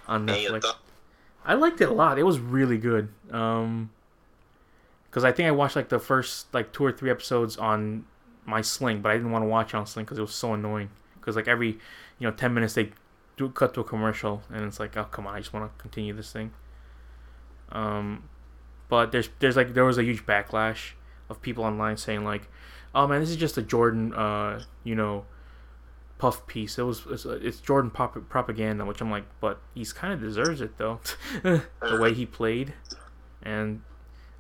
on Netflix. I liked it a lot. It was really good. Um, because I think I watched like the first like two or three episodes on my Sling, but I didn't want to watch it on Sling because it was so annoying. Because like every you know ten minutes they do cut to a commercial, and it's like, oh come on, I just want to continue this thing. Um, but there's there's like there was a huge backlash of people online saying like, oh man, this is just a Jordan uh you know puff piece. It was it's, it's Jordan pop- propaganda, which I'm like, but he's kind of deserves it though, (laughs) the way he played, and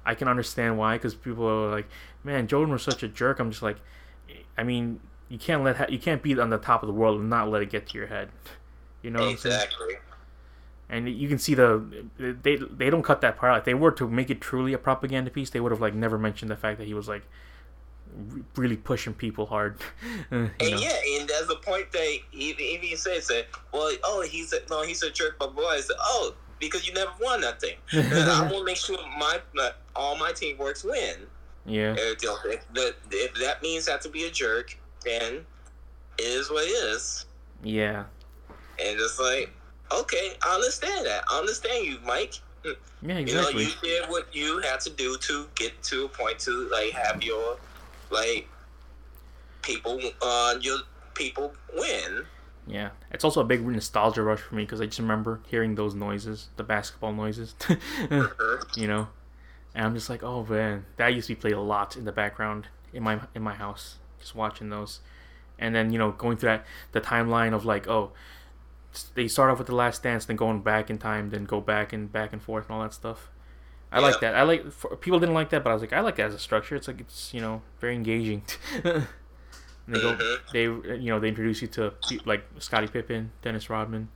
I can understand why because people are like, man, Jordan was such a jerk. I'm just like, I mean, you can't let ha- you can't be on the top of the world and not let it get to your head, you know? What I'm saying? Exactly. And you can see the they they don't cut that part out. If they were to make it truly a propaganda piece, they would have like never mentioned the fact that he was like really pushing people hard. (laughs) And know? yeah, and that's the point that even even says that, well, oh, he's a, no, he's a jerk, but boy, I said, oh, because you never won nothing. (laughs) I want to make sure my my- all my team works win. yeah. If, if, if that means I have to be a jerk, then it is what it is. Yeah. And it's like, okay, I understand that. I understand you, Mike. Yeah, exactly. You know, you did what you had to do to get to a point to like have your like people uh your people win. Yeah, it's also a big nostalgia rush for me because I just remember hearing those noises, the basketball noises, (laughs) uh-huh. you know, and I'm just like, oh man, that used to be played a lot in the background in my in my house, just watching those, and then you know going through that the timeline of like, oh, they start off with the Last Dance, then going back in time, then go back and back and forth and all that stuff. I like that. I like for, people didn't like that, but I was like, I like that as a structure. It's like it's you know very engaging. (laughs) And they go, Mhm. they you know they introduce you to like Scottie Pippen, Dennis Rodman,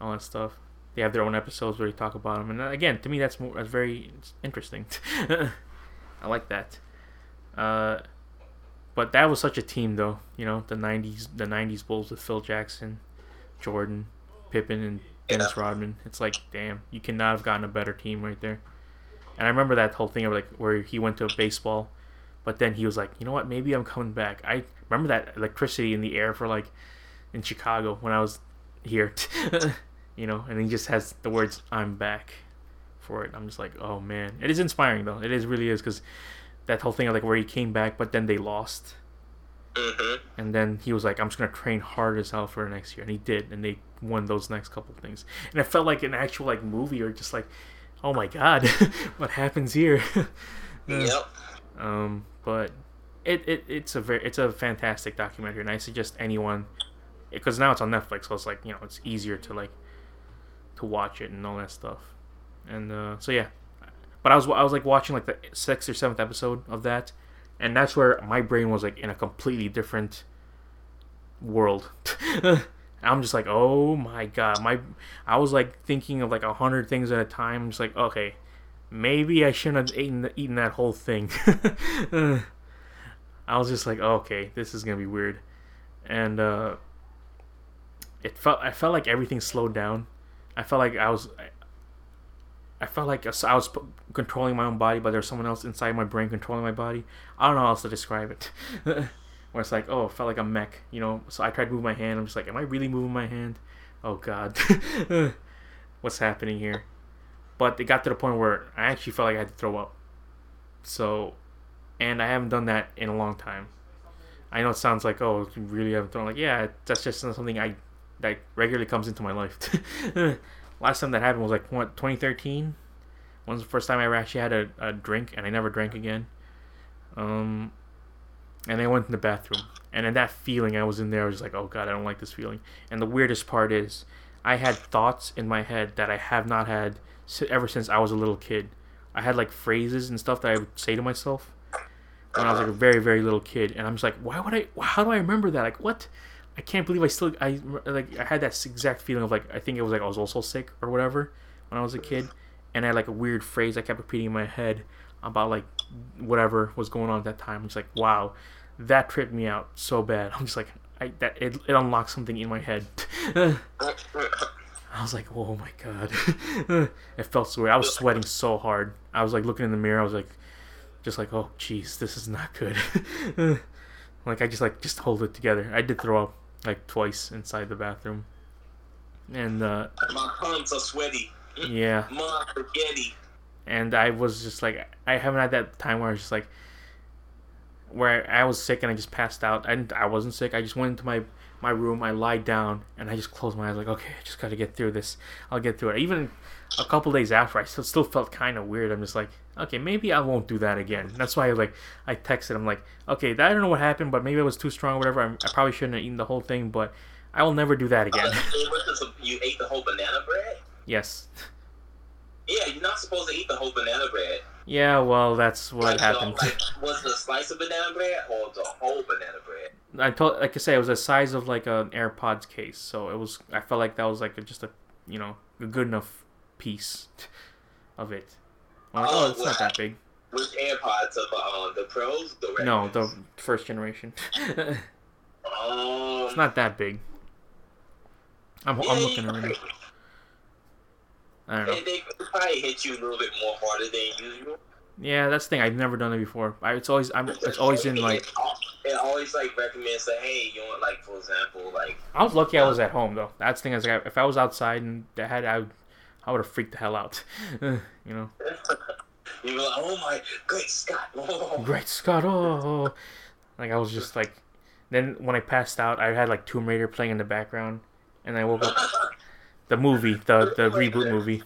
all that stuff. They have their own episodes where they talk about them, and uh, again, to me, that's more that's very interesting. (laughs) I like that. Uh, but that was such a team, though. You know, the '90s, the '90s Bulls with Phil Jackson, Jordan, Pippen, and Dennis Rodman. It's like, damn, you cannot have gotten a better team right there. And I remember that whole thing of like where he went to baseball, but then he was like, you know what, maybe I'm coming back. I remember that electricity in the air for like in Chicago when I was here, (laughs) you know, and he just has the words "I'm back" for it. I'm just like, oh man, it is inspiring though. It is really is because that whole thing of like where he came back, but then they lost, hmm and then he was like, I'm just gonna train hard as hell for the next year, and he did, and they won those next couple things, and it felt like an actual like movie or just like, oh my god, (laughs) what happens here? (laughs) Yep. Um, but it, it it's a very it's a fantastic documentary, and I suggest anyone because now it's on Netflix, so it's like you know it's easier to like to watch it and all that stuff. And uh, so yeah, but I was I was like watching like the sixth or seventh episode of that, and that's where my brain was like in a completely different world. (laughs) I'm just like, oh my god, my I was like thinking of like a hundred things at a time. I'm just like, okay, maybe I shouldn't have eaten eaten that whole thing. (laughs) I was just like, okay, this is gonna be weird, and uh, it felt I felt like everything slowed down. I felt like I was. I, I felt like I was controlling my own body, but there's someone else inside my brain controlling my body. I don't know how else to describe it. (laughs) Where it's like, oh, it felt like a mech, you know. So I tried to move my hand. I'm just like, am I really moving my hand? Oh God, (laughs) what's happening here? But it got to the point where I actually felt like I had to throw up. So, and I haven't done that in a long time. I know it sounds like, oh, you really haven't thrown. Like, yeah, that's just something I that regularly comes into my life. (laughs) Last time that happened was like what 2013. Was the first time I ever actually had a, a drink, and I never drank again. Um, and I went in the bathroom, and in that feeling, I was in there. I was like, oh god, I don't like this feeling. And the weirdest part is, I had thoughts in my head that I have not had ever since I was a little kid. I had like phrases and stuff that I would say to myself when I was like a very very little kid, and I'm just like, why would I? How do I remember that? Like what? I can't believe I still I like I had that exact feeling of like I think it was like I was also sick or whatever when I was a kid, and I had like a weird phrase I kept repeating in my head about like whatever was going on at that time. I'm just like, wow, that tripped me out so bad. (laughs) I'm just like, I that it, it unlocked something in my head. (laughs) I was like, oh my god, (laughs) it felt so weird. I was sweating so hard. I was like looking in the mirror. I was like, just like, oh jeez, this is not good. (laughs) like I just like just hold it together. I did throw up like twice inside the bathroom, and uh, My palms are sweaty. yeah, (laughs) My spaghetti. and I was just like, I haven't had that time where I was just like, where I was sick and I just passed out. And I wasn't sick. I just went into my my room. I lied down and I just closed my eyes. Like, okay, I just got to get through this. I'll get through it. Even a couple days after, I still still felt kind of weird. I'm just like, okay, maybe I won't do that again. That's why I like I texted. I'm like, okay, I don't know what happened, but maybe I was too strong or whatever. I, I probably shouldn't have eaten the whole thing, but I will never do that again. (laughs) Uh, you ate the whole banana bread? yes. Yeah, you're not supposed to eat the whole banana bread. Yeah. Well, that's what Like, happened. So, like, was it a slice of banana bread or the whole banana bread? I told, like I say, it was the size of like an AirPods case, so it was. I felt like that was like a, just a, you know, a good enough piece of it. I'm like, oh, Oh, it's not that big. Which AirPods of uh, the pros? The red No, the first generation. (laughs) it's Um, not that big. I'm, I'm yeah, looking already. I don't know. They, they probably hit you a little bit more harder than usual. Yeah, that's the thing. I've never done it before. I, it's always I'm. It's always in like. It, always like recommends that hey, you want like for example like I was lucky I was at home though. That's the thing is like, if I was outside and I had I, would, I would have freaked the hell out. (laughs) you know. (laughs) you were like oh my great Scott. (laughs) Oh. Great Scott! Oh, like I was just like. Then when I passed out, I had like Tomb Raider playing in the background, and I woke up. The movie, the the reboot movie.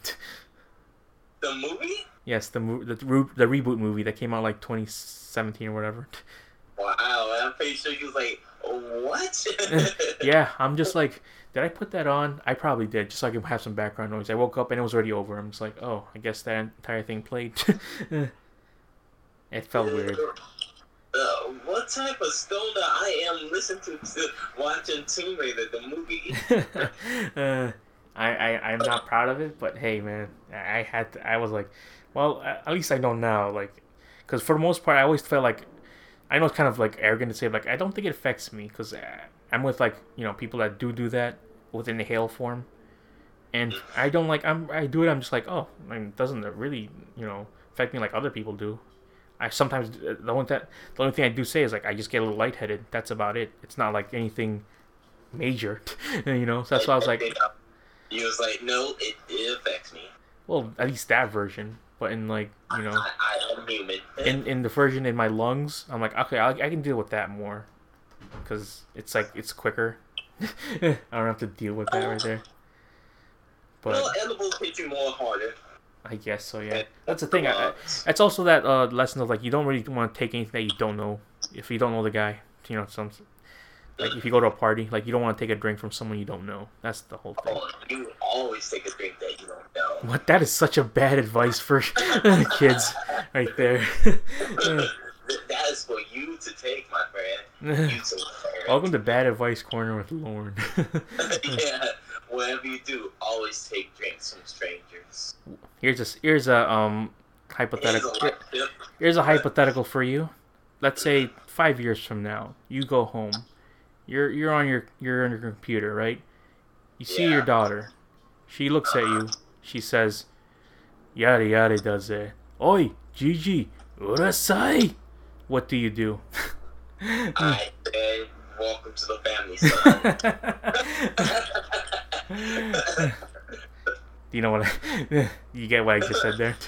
the movie? Yes, the the re- the reboot movie that came out like 2017 or whatever. Wow, I'm pretty sure you was like what? (laughs) yeah, I'm just like, did I put that on? I probably did, just so I can have some background noise. I woke up and it was already over. I'm just like, oh, I guess that entire thing played. (laughs) it felt weird. Uh, what type of stoner I am listening to, to watching Tomb Raider the movie? (laughs) uh, I, I I'm not proud of it, but hey, man, I had to, I was like, well, at least I know now, like, because for the most part, I always felt like, I know it's kind of like arrogant to say, like, I don't think it affects me, because uh, I'm with like you know people that do do that within the hail form, and I don't like I'm I do it. I'm just like, oh, I mean, doesn't it really you know affect me like other people do? I sometimes uh, the only that the only thing I do say is like I just get a little lightheaded. That's about it. It's not like anything major, (laughs) you know. So that's why I was like, (laughs) you was like, no, it, it affects me. well, at least that version. But in like you know, I, I am human. in in the version in my lungs, I'm like, okay, I, I can deal with that more, because it's like it's quicker. (laughs) I don't have to deal with that right there. But well, edibles hit you more harder. I guess so. Yeah, that's the thing. I, I, it's also that uh, lesson of like you don't really want to take anything that you don't know. If you don't know the guy, you know some. Like if you go to a party, like you don't want to take a drink from someone you don't know. That's the whole thing. Oh, you always take a drink that you don't know. What? That is such a bad advice for (laughs) kids, right there. that is for you to take, my friend. You (laughs) too, Welcome to Bad Advice Corner with Lorne. (laughs) yeah, whatever you do, always take drinks from strangers. Here's a here's a um hypothetical. Here's a hypothetical for you. Let's say five years from now, you go home. You're you're on your you're on your computer, right? You see Yeah. your daughter. She looks at you. She says, "Yada yada does it. Oi, Gigi, urasai." What do you do? I said, welcome to the family, (laughs) son. Do you know what? I, (laughs) you get what I just said there? (laughs)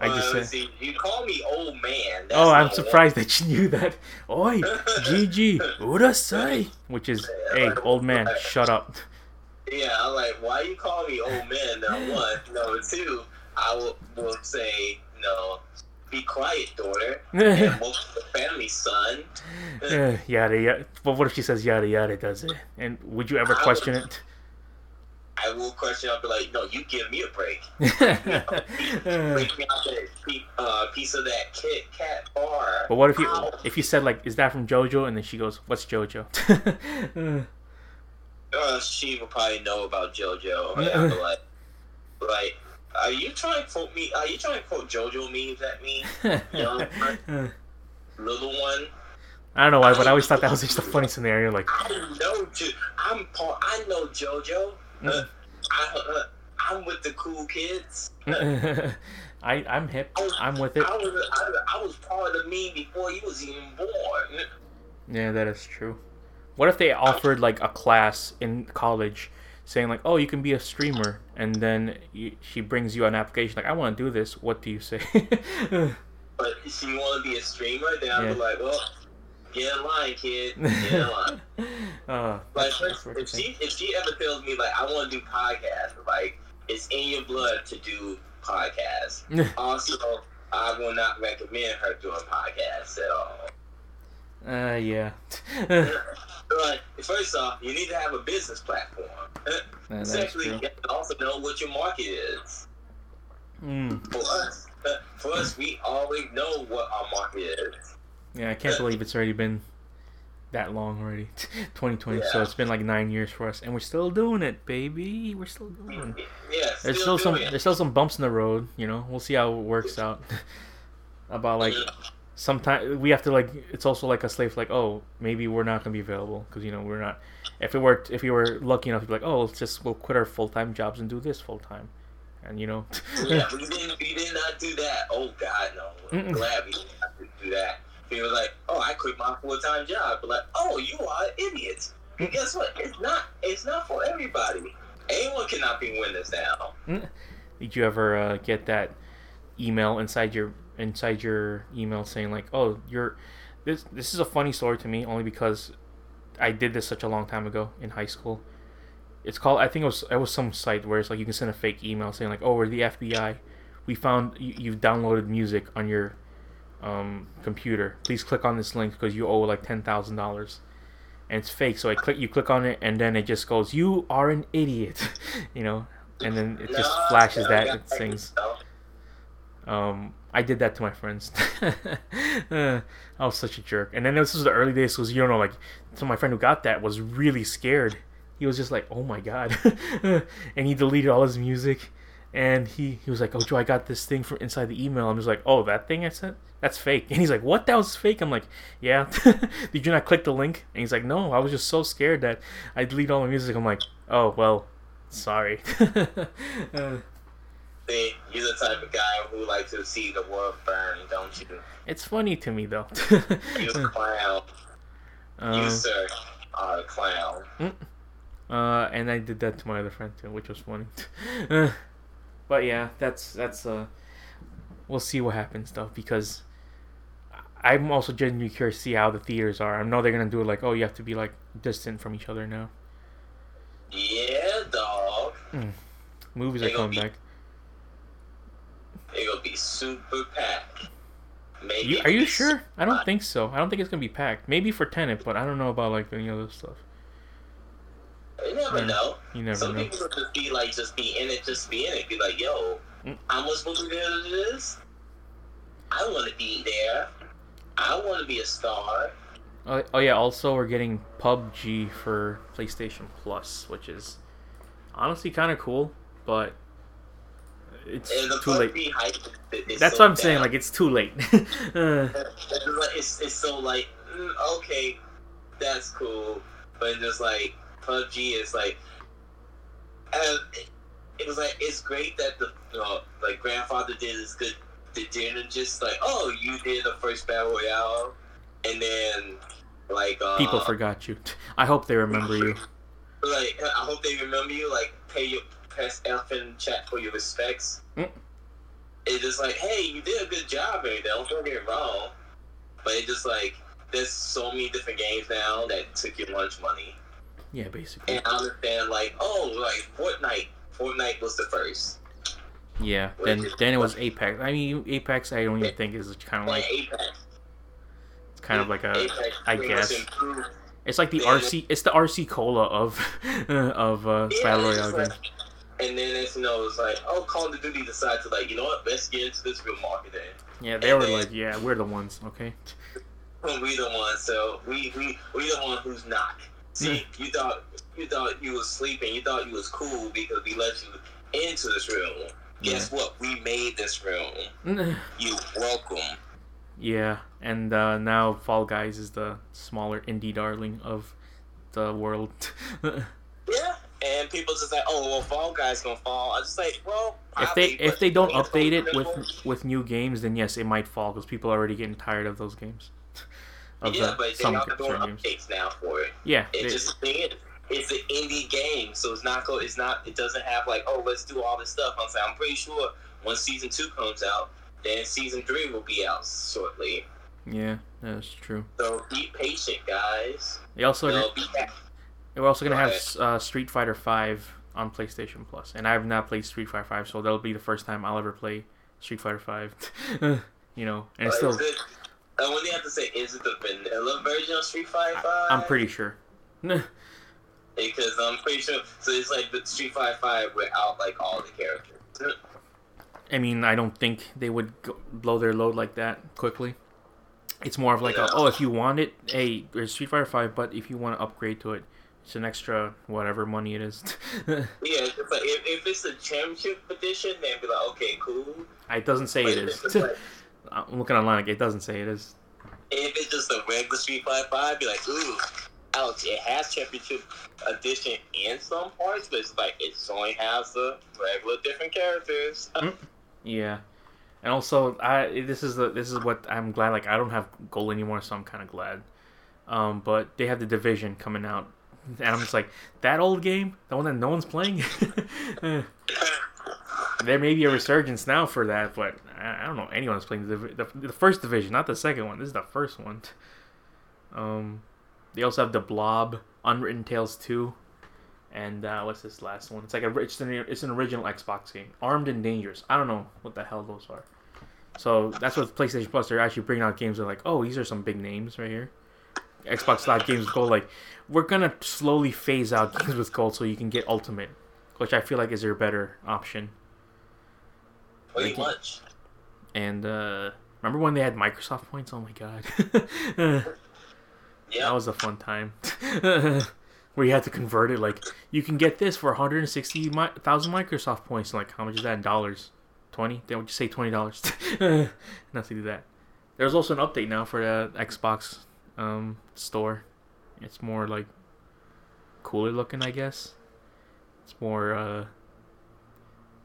I just Uh, said. see, you call me old man. Oh, I'm surprised that you knew that. Oi, (laughs) Gigi, urasai. Which is, hey, old man, shut up. Yeah, I'm like, why you call me old man? Number one, (laughs) number two, I will, will say, no, be quiet, daughter. (laughs) And welcome to the family, son. Uh, yada yada. But what if she says yada yada does it? And would you ever question it? I will question. I'll be like, no, you give me a break. (laughs) Break me out that uh, piece of that Kit Kat bar. But what if you Ow. if you said like, is that from JoJo? And then she goes, what's JoJo? (laughs) Uh, she will probably know about JoJo. I'll be like, like, are you trying to quote me? Are you trying to quote JoJo memes at me, Uh, (laughs) little one? I don't know why, but I always thought that was just a funny scenario. Like, I know, I'm part. I know JoJo. Uh, I, uh, I'm with the cool kids. (laughs) I I'm hip. I'm with it. I was, I, I was part of meme before you was even born. Yeah, that is true. What if they offered like a class in college, saying like, "Oh, you can be a streamer," and then you, she brings you an application like, "I want to do this. What do you say?" (laughs) But if you want to be a streamer, then I'll Yeah. be like, well, get in line, kid. Get in line. uh, Like, if she if she ever tells me like I want to do podcasts, like it's in your blood to do podcasts. (laughs) also, I will not recommend her doing podcasts at all. uh, yeah. (laughs) Like, first off, you need to have a business platform. (laughs) That's Secondly, you have to also know what your market is. Mm. For us, for us, we already know what our market is. Yeah, I can't believe it's already been that long already. (laughs) 2020. So it's been like nine years for us, and we're still doing it, baby. We're still doing. it. Yeah, There's still some. it. There's still some bumps in the road. You know, we'll see how it works out. (laughs) About like sometimes we have to like. It's also like a slave. Like, oh, maybe we're not gonna be available because you know we're not. If it were, if we were lucky enough to be like, oh, let's just we'll quit our full time jobs and do this full time, and you know. yeah, (laughs) we didn't, we did not do that. Oh God, no. I'm Mm-mm. glad we did not do that. We were like, oh, I quit my full time job. But like, oh, you are idiots. And guess what? It's not. It's not for everybody. Anyone cannot be winners now. Did you ever uh, get that email inside your inside your email saying like, "Oh, you're this this is a funny story to me only because I did this such a long time ago in high school." It's called I think it was it was some site where it's like you can send a fake email saying like, "Oh, we're the FBI. We found you, you've downloaded music on your um, computer. Please click on this link because you owe like ten thousand dollars." And it's fake, so I click. You click on it, and then it just goes, "You are an idiot," (laughs) you know, and then it just flashes no, that it sings. Um, I did that to my friends. (laughs) uh, I was such a jerk. And then this was the early days, so you don't know, like, so my friend who got that was really scared. He was just like, "Oh my god," (laughs) and he deleted all his music. And he, he was like, "Oh, Joe, I got this thing from inside the email." I'm just like, "Oh, that thing I sent? That's fake." And he's like, "What? That was fake?" I'm like, "Yeah." (laughs) Did you not click the link? And he's like, "No, I was just so scared that I deleted all my music." I'm like, "Oh well, sorry." uh, (laughs) See, you're the type of guy who likes to see the world burn, don't you? It's funny to me though. (laughs) You clown. you, um, sir, are a clown. uh, and I did that to my other friend too, which was funny. But yeah, that's that's uh, we'll see what happens though because I'm also genuinely curious to see how the theaters are. I know they're gonna do it like, oh, you have to be like distant from each other now. Yeah, dog. Movies They are coming be- back. It gonna be super packed. Maybe You, are you sure? I don't think so. I don't think it's gonna be packed. Maybe for Tenet, but I don't know about like any other stuff. You never know. You never Some know. people just be like, just be in it, just be in it. Be like, yo, Mm. how much movie theater it is? I want to be there. I want to be a star. Oh, oh yeah. Also, we're getting PUBG for PlayStation Plus, which is honestly kind of cool, but it's too late. Hype That's so what I'm saying. Like it's too late. It's, (laughs) it's, it's so like, mm, okay, that's cool, but just like PUBG is like, and it was like it's great that the know, like grandfather did his good. They didn't just like, oh, you did the first battle royale, and then like uh, People forgot you. I hope they remember you. Like, I hope they remember you. Like, pay your press F in chat for your respects. Mm. It's just like, hey, you did a good job, and don't get me wrong. But it's just like, there's so many different games now that took your lunch money, Yeah, basically. and I understand like, oh, like Fortnite. Fortnite was the first. Yeah. Then then it was Apex. I mean, Apex. I don't even think is kind of Like Apex. it's kind of like a. Apex I guess. It's like the. RC. It's the RC cola of (laughs) of uh, Yeah, battle royale like-. And then it's you know it's like oh Call of Duty decided to like you know what let's get into this real marketing. Yeah, they were like, yeah, we're the ones. Okay. (laughs) we the ones so we we we the one who's not. See, you thought you thought you was sleeping, you thought you was cool because we let you into this room. Guess what? We made this room. (laughs) You welcome. Yeah, and uh, now Fall Guys is the smaller indie darling of the world. (laughs) Yeah. And people just like, oh well, Fall Guys gonna fall. I just like, well, if they if they don't update it with with new games, then yes, it might fall because people are already getting tired of those games. Of yeah, the, but they are doing updates now for it. Yeah, It they- just thing it's an indie game, so it's not go. It's not. It doesn't have like, oh, let's do all this stuff. I'm saying, I'm pretty sure once season two comes out, then season three will be out shortly. yeah, that's true. So be patient, guys. They also So be happy. we're also gonna Go have uh, Street Fighter Five on PlayStation Plus, and I have not played Street Fighter Five, so that'll be the first time I'll ever play Street Fighter Five. (laughs) you know, and it's But still is uh, what do you have to say? Is it the vanilla version of Street Fighter Five? I'm pretty sure. (laughs) because I'm pretty sure. So it's like the Street Fighter Five without like all the characters. I mean, I don't think they would go, blow their load like that quickly. It's more of like, a, oh, if you want it, hey, there's Street Fighter Five, but if you want to upgrade to it, it's an extra whatever money it is. (laughs) Yeah, it's like if, if it's a championship edition, then be like, okay, cool. it doesn't say But it is. (laughs) like- I'm looking online, like, it doesn't say it is. if it's just a regular Street Fighter Five, be like, ooh, ouch! It has championship edition in some parts, but it's like it only has the regular different characters. Yeah, and also, I this is the this is what I'm glad. Like, I don't have Gold anymore, so I'm kind of glad. Um, but they have the division coming out, and I'm just like that old game, the one that no one's playing. (laughs) there may be a resurgence now for that, but I, I don't know anyone's playing the, the the first division, not the second one. This is the first one. Um, they also have the Book of, Unwritten Tales two, and uh, what's this last one? It's like a it's an, it's an original Xbox game, Armed and Dangerous. I don't know what the hell those are. So that's what PlayStation Plus. They're actually bringing out games. That are like, oh, these are some big names right here. Xbox Live games gold. Like, we're gonna slowly phase out games with gold so you can get Ultimate, which I feel like is your better option. Pretty much. And uh, remember when they had Microsoft points? Oh my god, (laughs) yeah. that was a fun time. (laughs) Where you had to convert it, like you can get this for 160,000 Microsoft points. Like how much is that in dollars? Twenty? They would just say twenty dollars. (laughs) Not to do that. There's also an update now for the Xbox um, store. It's more like cooler looking, I guess. It's more. Uh,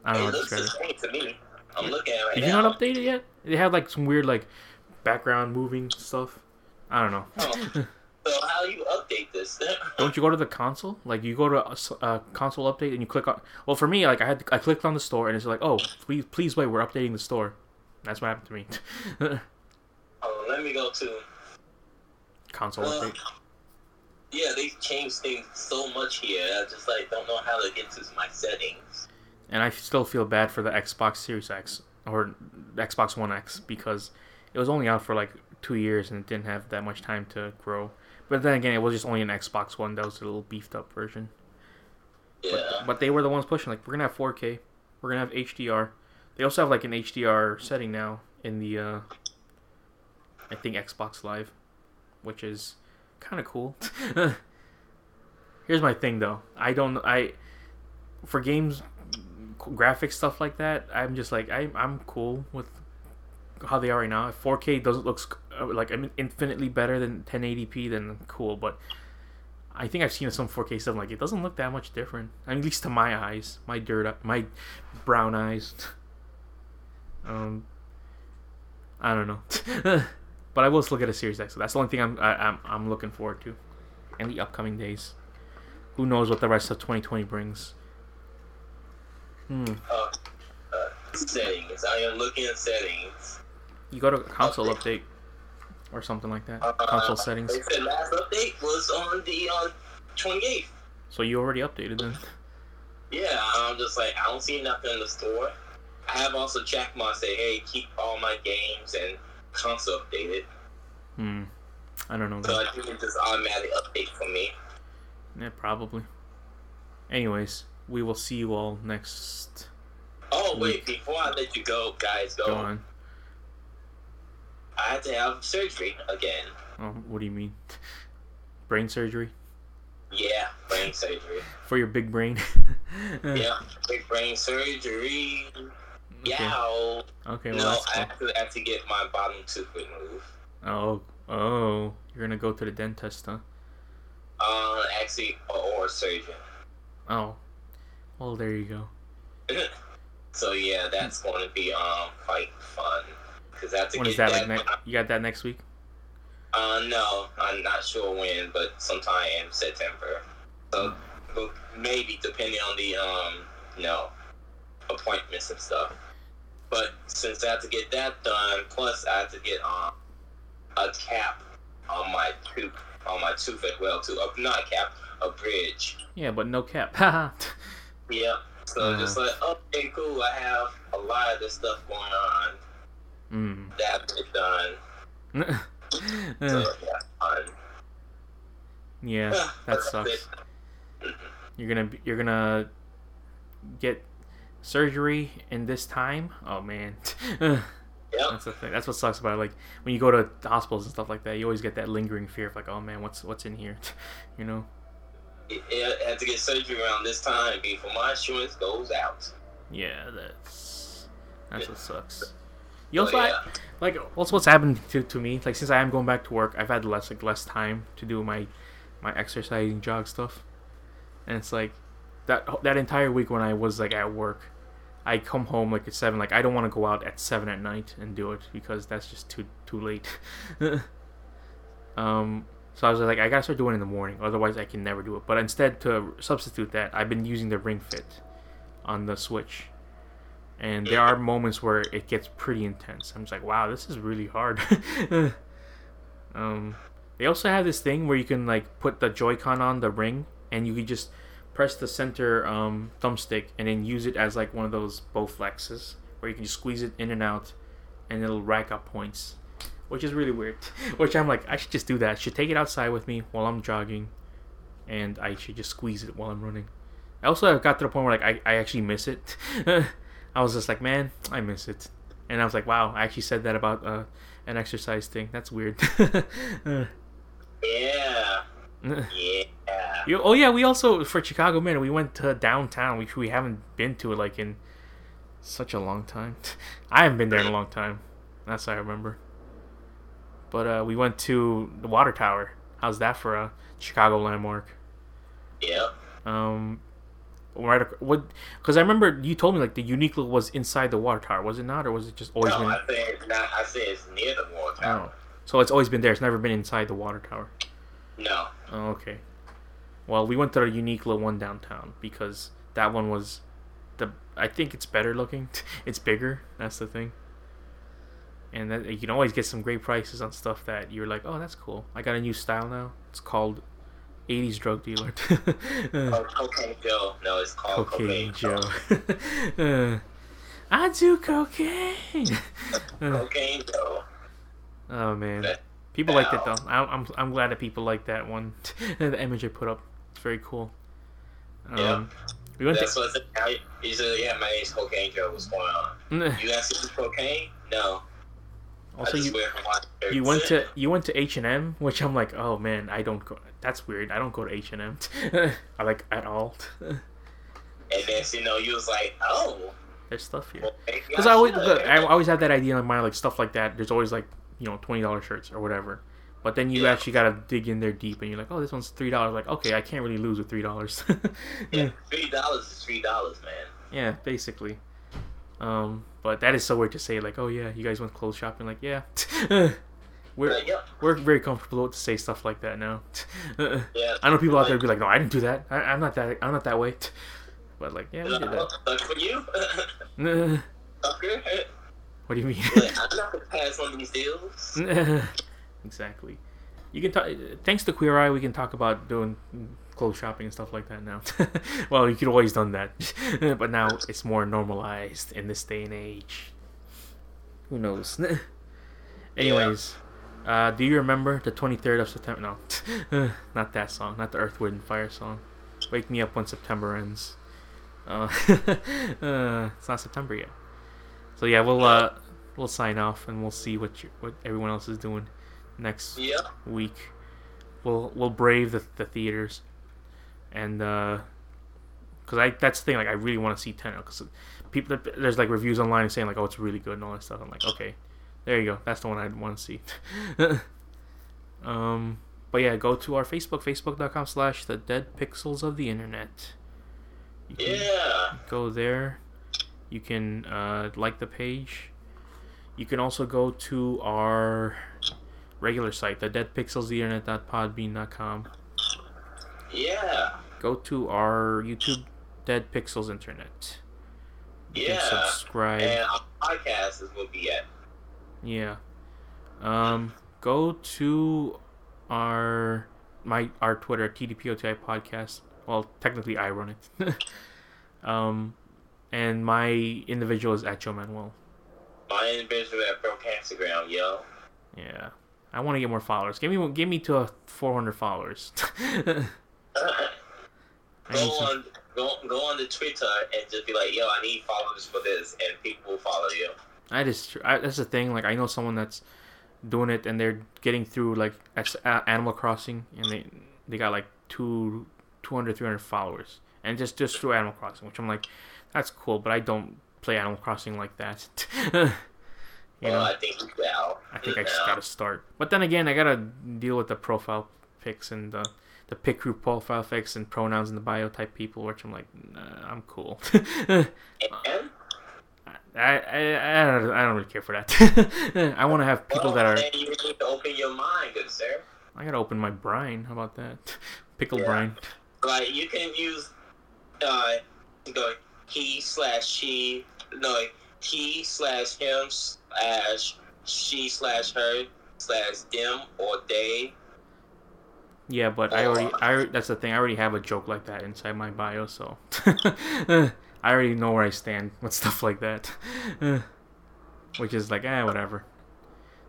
I don't know it to looks the same to me. I'm looking at it right Did you not update it yet? They have like some weird like background moving stuff. I don't know. Oh. (laughs) So how do you update this? (laughs) Don't you go to the console? Like you go to a console update and you click on. Well, for me, like I had I clicked on the store and it's like, oh, please please wait, we're updating the store. That's what happened to me. (laughs) oh, let me go to. console Uh, update. yeah, they changed things so much here. I just like don't know how to get to my settings. And I still feel bad for the Xbox Series X or Xbox One X because it was only out for like two years and it didn't have that much time to grow. But then again, it was just only an Xbox One that was a little beefed up version. Yeah. But they were the ones pushing like we're gonna have 4K, we're gonna have HDR. They also have like an HDR setting now in the uh, I think Xbox Live, which is kind of cool. (laughs) Here's my thing though. I don't I for games graphic stuff like that. I'm just like I I'm cool with how they are right now. If 4K doesn't looks uh, like I mean, infinitely better than 1080p, then cool. But I think I've seen some 4K stuff like it doesn't look that much different. I mean, at least to my eyes, my dirt, my brown eyes. (laughs) um, I don't know, (laughs) but I will still get a Series X. So that's the only thing I'm I, I'm I'm looking forward to, in the upcoming days. Who knows what the rest of 2020 brings? Hmm. Uh, uh, settings. I am looking at settings. You go to console update or something like that. Uh, Console settings. They said last update was on the on 28th. So you already updated then. Yeah, I'm just like I don't see nothing in the store. I have also checked my say, hey, keep all my games and console updated. Hmm. I don't know. So. I think it just automatically update for me. Yeah, probably. Anyways, we will see you all next. Oh wait, before I let you go, guys, go. Go on. I had to have surgery again. Oh, what do you mean? Brain surgery Yeah, brain surgery. for your big brain. (laughs) Yeah, big brain surgery. Okay. Yeah. Okay. Well, no, I cool. actually have to get my bottom tooth removed. Oh. Oh. You're gonna go to the dentist, huh? Uh, actually, or surgeon. Oh. Well, there you go. (laughs) So yeah, that's going to be um quite fun because that's When is that? that. Like, ne- you got that next week? uh, no, I'm not sure when, but sometime in September. So well, maybe depending on the um, you know, appointments and stuff. But since I have to get that done, plus I have to get um a cap on my tooth on my tooth as well too. Uh, not a cap, a bridge. Yeah, but no cap. (laughs) Yep. So Uh. just like okay, cool. I have a lot of this stuff going on. Hmm. That's it done. (laughs) So yeah, fun. yeah, that sucks. Mhm. You're gonna you're gonna get surgery in this time. Oh man, (laughs) Yep. that's the thing. That's what sucks about it. like when you go to hospitals and stuff like that. You always get that lingering fear of like, oh man, what's what's in here, (laughs) you know? I had to get surgery around this time before my insurance goes out. Yeah, that's that's what sucks. You So, also yeah. like also what's happened to, to me like since I am going back to work, I've had less like less time to do my my exercising jog stuff, and it's like that that entire week when I was like at work, I come home like at seven. Like I don't want to go out at seven at night and do it because that's just too too late. (laughs) um, so I was like, I gotta start doing it in the morning, otherwise I can never do it. But instead, to substitute that, I've been using the Ring Fit on the Switch, and there are moments where it gets pretty intense. I'm just like, wow, this is really hard. (laughs) um, they also have this thing where you can like put the Joy-Con on the ring, and you can just press the center um, thumbstick and then use it as like one of those bow flexes, where you can just squeeze it in and out, and it'll rack up points, which is really weird. (laughs) which I'm like, I should just do that. I should take it outside with me while I'm jogging, and I should just squeeze it while I'm running. I also got to the point where like I, I actually miss it. (laughs) I was just like, man, I miss it. And I was like, wow, I actually said that about uh, an exercise thing. That's weird. (laughs) Yeah. Yeah. You, oh yeah, we also for Chicago Man, we went to downtown, which we haven't been to it like in such a long time. I haven't been there in a long time. That's I remember. But uh, we went to the water tower. How's that for a Chicago landmark? Yeah. Um, right, what? Because I remember you told me like the Uniqlo was inside the water tower, was it not, or was it just always No, been? I say it's not. I say it's near the water tower. Oh, so it's always been there. It's never been inside the water tower. No. Oh, okay. Well, we went to a Uniqlo one downtown because that one was the. I think it's better looking. (laughs) It's bigger. That's the thing. And that, you can always get some great prices on stuff that you're like, oh, that's cool. I got a new style now. It's called 80s drug dealer. (laughs) Oh, Cocaine Joe. No, it's called Cocaine Cocaine, Joe. Uh, (laughs) I do cocaine. (laughs) Cocaine Joe. oh man, people like that though. I'm, I'm I'm glad that people like that one. the image I put up, it's very cool. Um, Yeah. We went That's to. what I said, yeah, my name's Cocaine Joe. What's going on? You guys see cocaine? No. Also, you wear Hawaiian shirts. you went to (laughs) you went to H and M, which I'm like, oh man, I don't go. That's weird. I don't go to H and M. (laughs) I like at all. And then, you know, you was like, oh. There's stuff here. well, Because I always, look, I always have that idea in mind, like stuff like that. There's always like, you know, twenty dollars shirts or whatever. But then you Yeah. actually gotta dig in there deep, and you're like, oh, this one's three dollars. Like, okay, I can't really lose with three dollars. (laughs) Yeah, three dollars is three dollars, man. yeah, basically. Um, but that is so weird to say, like, oh yeah, you guys went clothes shopping. Like, yeah, (laughs) we're we're very comfortable to say stuff like that now. (laughs) Yeah. I know people out there would be like, no, I didn't do that. I, I'm not that. I'm not that way. (laughs) But like, yeah, we did that. Suck for you, what do you mean? I'm not gonna pass on these deals. exactly. You can talk. Thanks to Queer Eye, we can talk about doing clothes shopping and stuff like that now. (laughs) well, you could always done that, (laughs) but now it's more normalized in this day and age. Who knows? (laughs) Anyways, uh, do you remember the 23rd of September? No, not that song. Not the Earth, Wind, and Fire song. Wake me up when September ends. Uh, uh, it's not September yet. So yeah, we'll uh, we'll sign off and we'll see what you, what everyone else is doing next Yeah. week. We'll we'll brave the, the theaters, and uh, cause I that's the thing like I really want to see Tenet because people there's like reviews online saying like oh it's really good and all that stuff. I'm like okay, there you go. That's the one I want to see. (laughs) um, but yeah, go to our Facebook, facebook.com slash the dead pixels of the internet. Yeah. go there. You can uh, like the page. You can also go to our regular site, the deadpixelstheinternet.podbean.com. Yeah. Go to our YouTube Dead Pixels Internet. You Yeah. can subscribe. And our podcast is will be at. Yeah. Um, go to our my our Twitter TDPOTI podcast. Well, technically I run it. um, and my individual is at Joe Manuel. My individual at Broke Instagram, yo. Yeah. I want to get more followers. Give me give me to a 400 followers. (laughs) (laughs) Go on go go on the Twitter and just be like, yo, I need followers for this and people will follow you. I just I, that's the thing. Like I know someone that's doing it and they're getting through like Animal Crossing and they they got like two 200 300 followers and just just through Animal Crossing, which I'm like that's cool, but I don't play Animal Crossing like that. (laughs) you Well, know, I think. I think I just gotta start. But then again, I gotta deal with the profile pics and the the pic group profile fix and pronouns in the bio type people, which I'm like, nah, I'm cool. (laughs) I, I, I, don't, I don't really care for that. (laughs) I want to have people well, that are. you need to open your mind, good sir. I gotta open my brine. How about that? (laughs) Pickle Yeah. brine. Like you can use uh go he slash she no he slash him slash she slash her slash them or they. Yeah, but I already. I that's the thing. I already have a joke like that inside my bio, so (laughs) I already know where I stand with stuff like that. (laughs) Which is like, eh, whatever.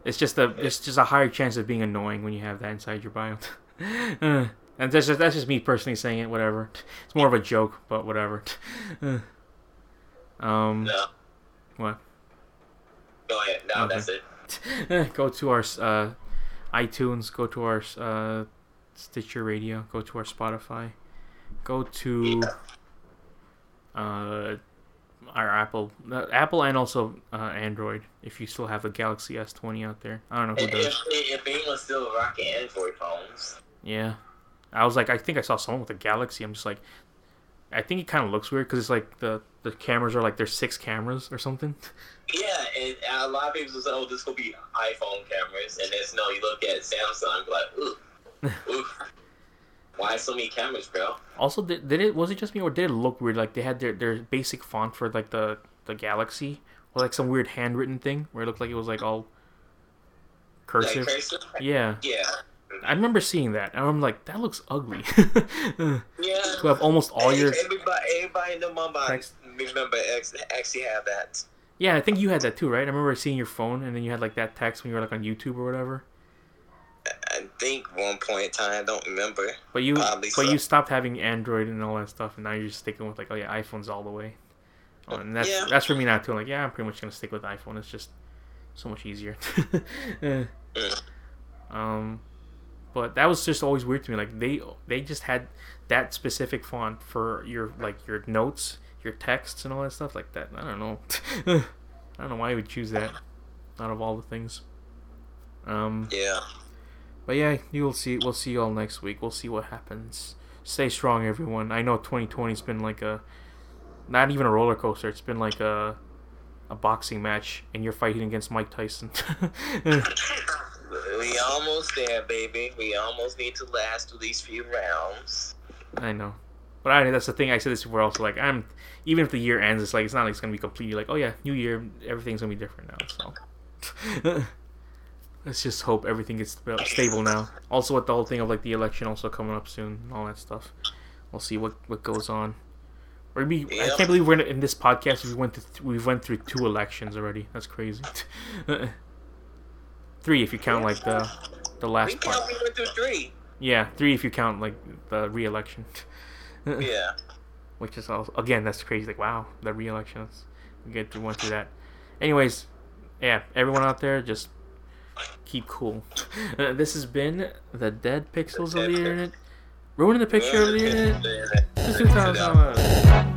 It's just a. It's just a higher chance of being annoying when you have that inside your bio. (laughs) and that's just that's just me personally saying it. Whatever. It's more of a joke, but whatever. um. No. What? Go ahead. No, Okay. that's it. go to our uh, iTunes, go to our uh, Stitcher Radio, go to our Spotify, go to uh, our Apple, uh, Apple, and also uh, Android. If you still have a Galaxy S20 out there, I don't know who does. if, if anyone's still rocking Android phones, Yeah, I was like, I think I saw someone with a Galaxy. I'm just like, I think it kind of looks weird because it's like the the cameras are like there's six cameras or something. (laughs) yeah, and a lot of people say, "Oh, this will be iPhone cameras," and then no, you look at Samsung, like, "Ooh, why so many cameras, bro. Also, did, did it was it just me or did it look weird? Like they had their, their basic font for like the the Galaxy, or like some weird handwritten thing where it looked like it was like all cursive. Like cursive. Yeah, Yeah. I remember seeing that, and I'm like, that looks ugly. (laughs) Yeah. to have almost all your everybody, everybody in the Text. remember actually have that. yeah, I think you had that too, right? I remember seeing your phone, and then you had like that text when you were like on YouTube or whatever. I think one point in time, I don't remember. But you, Probably but so. you stopped having Android and all that stuff, and now you're just sticking with like, oh yeah, iPhones all the way. Oh, and that's Yeah. that's for me now too. Like, yeah, I'm pretty much gonna stick with iPhone. It's just so much easier. (laughs) Mm. um, but that was just always weird to me. Like they they just had that specific font for your like your notes, your texts, and all that stuff like that. I don't know. (laughs) I don't know why you would choose that out of all the things. Um. Yeah. But yeah, you will see. We'll see you all next week. We'll see what happens. Stay strong, everyone. I know 2020's been like a, not even a roller coaster. It's been like a, a boxing match, and you're fighting against Mike Tyson. (laughs) We almost there, baby. We almost need to last through these few rounds. I know, but I that's the thing. I said this before. Also, like I'm, even if the year ends, it's like it's not like it's gonna be completely like, oh yeah, new year, everything's gonna be different now. So. (laughs) Let's just hope everything gets stable now. Also, with the whole thing of like the election also coming up soon and all that stuff, we'll see what what goes on. Or we, I can't believe we're in, in this podcast. We went to th- we went through two elections already. That's crazy. (laughs) three if you count like the the We last part. count we went through three. Yeah, three if you count like the re-election. (laughs) Yeah. Which is also again that's crazy. Like wow, the re-elections. We get to went through that. Anyways, yeah, everyone out there just keep cool. (laughs) Uh, this has been the dead pixels of the internet, ruining the picture of the (laughs) internet. This is 2000.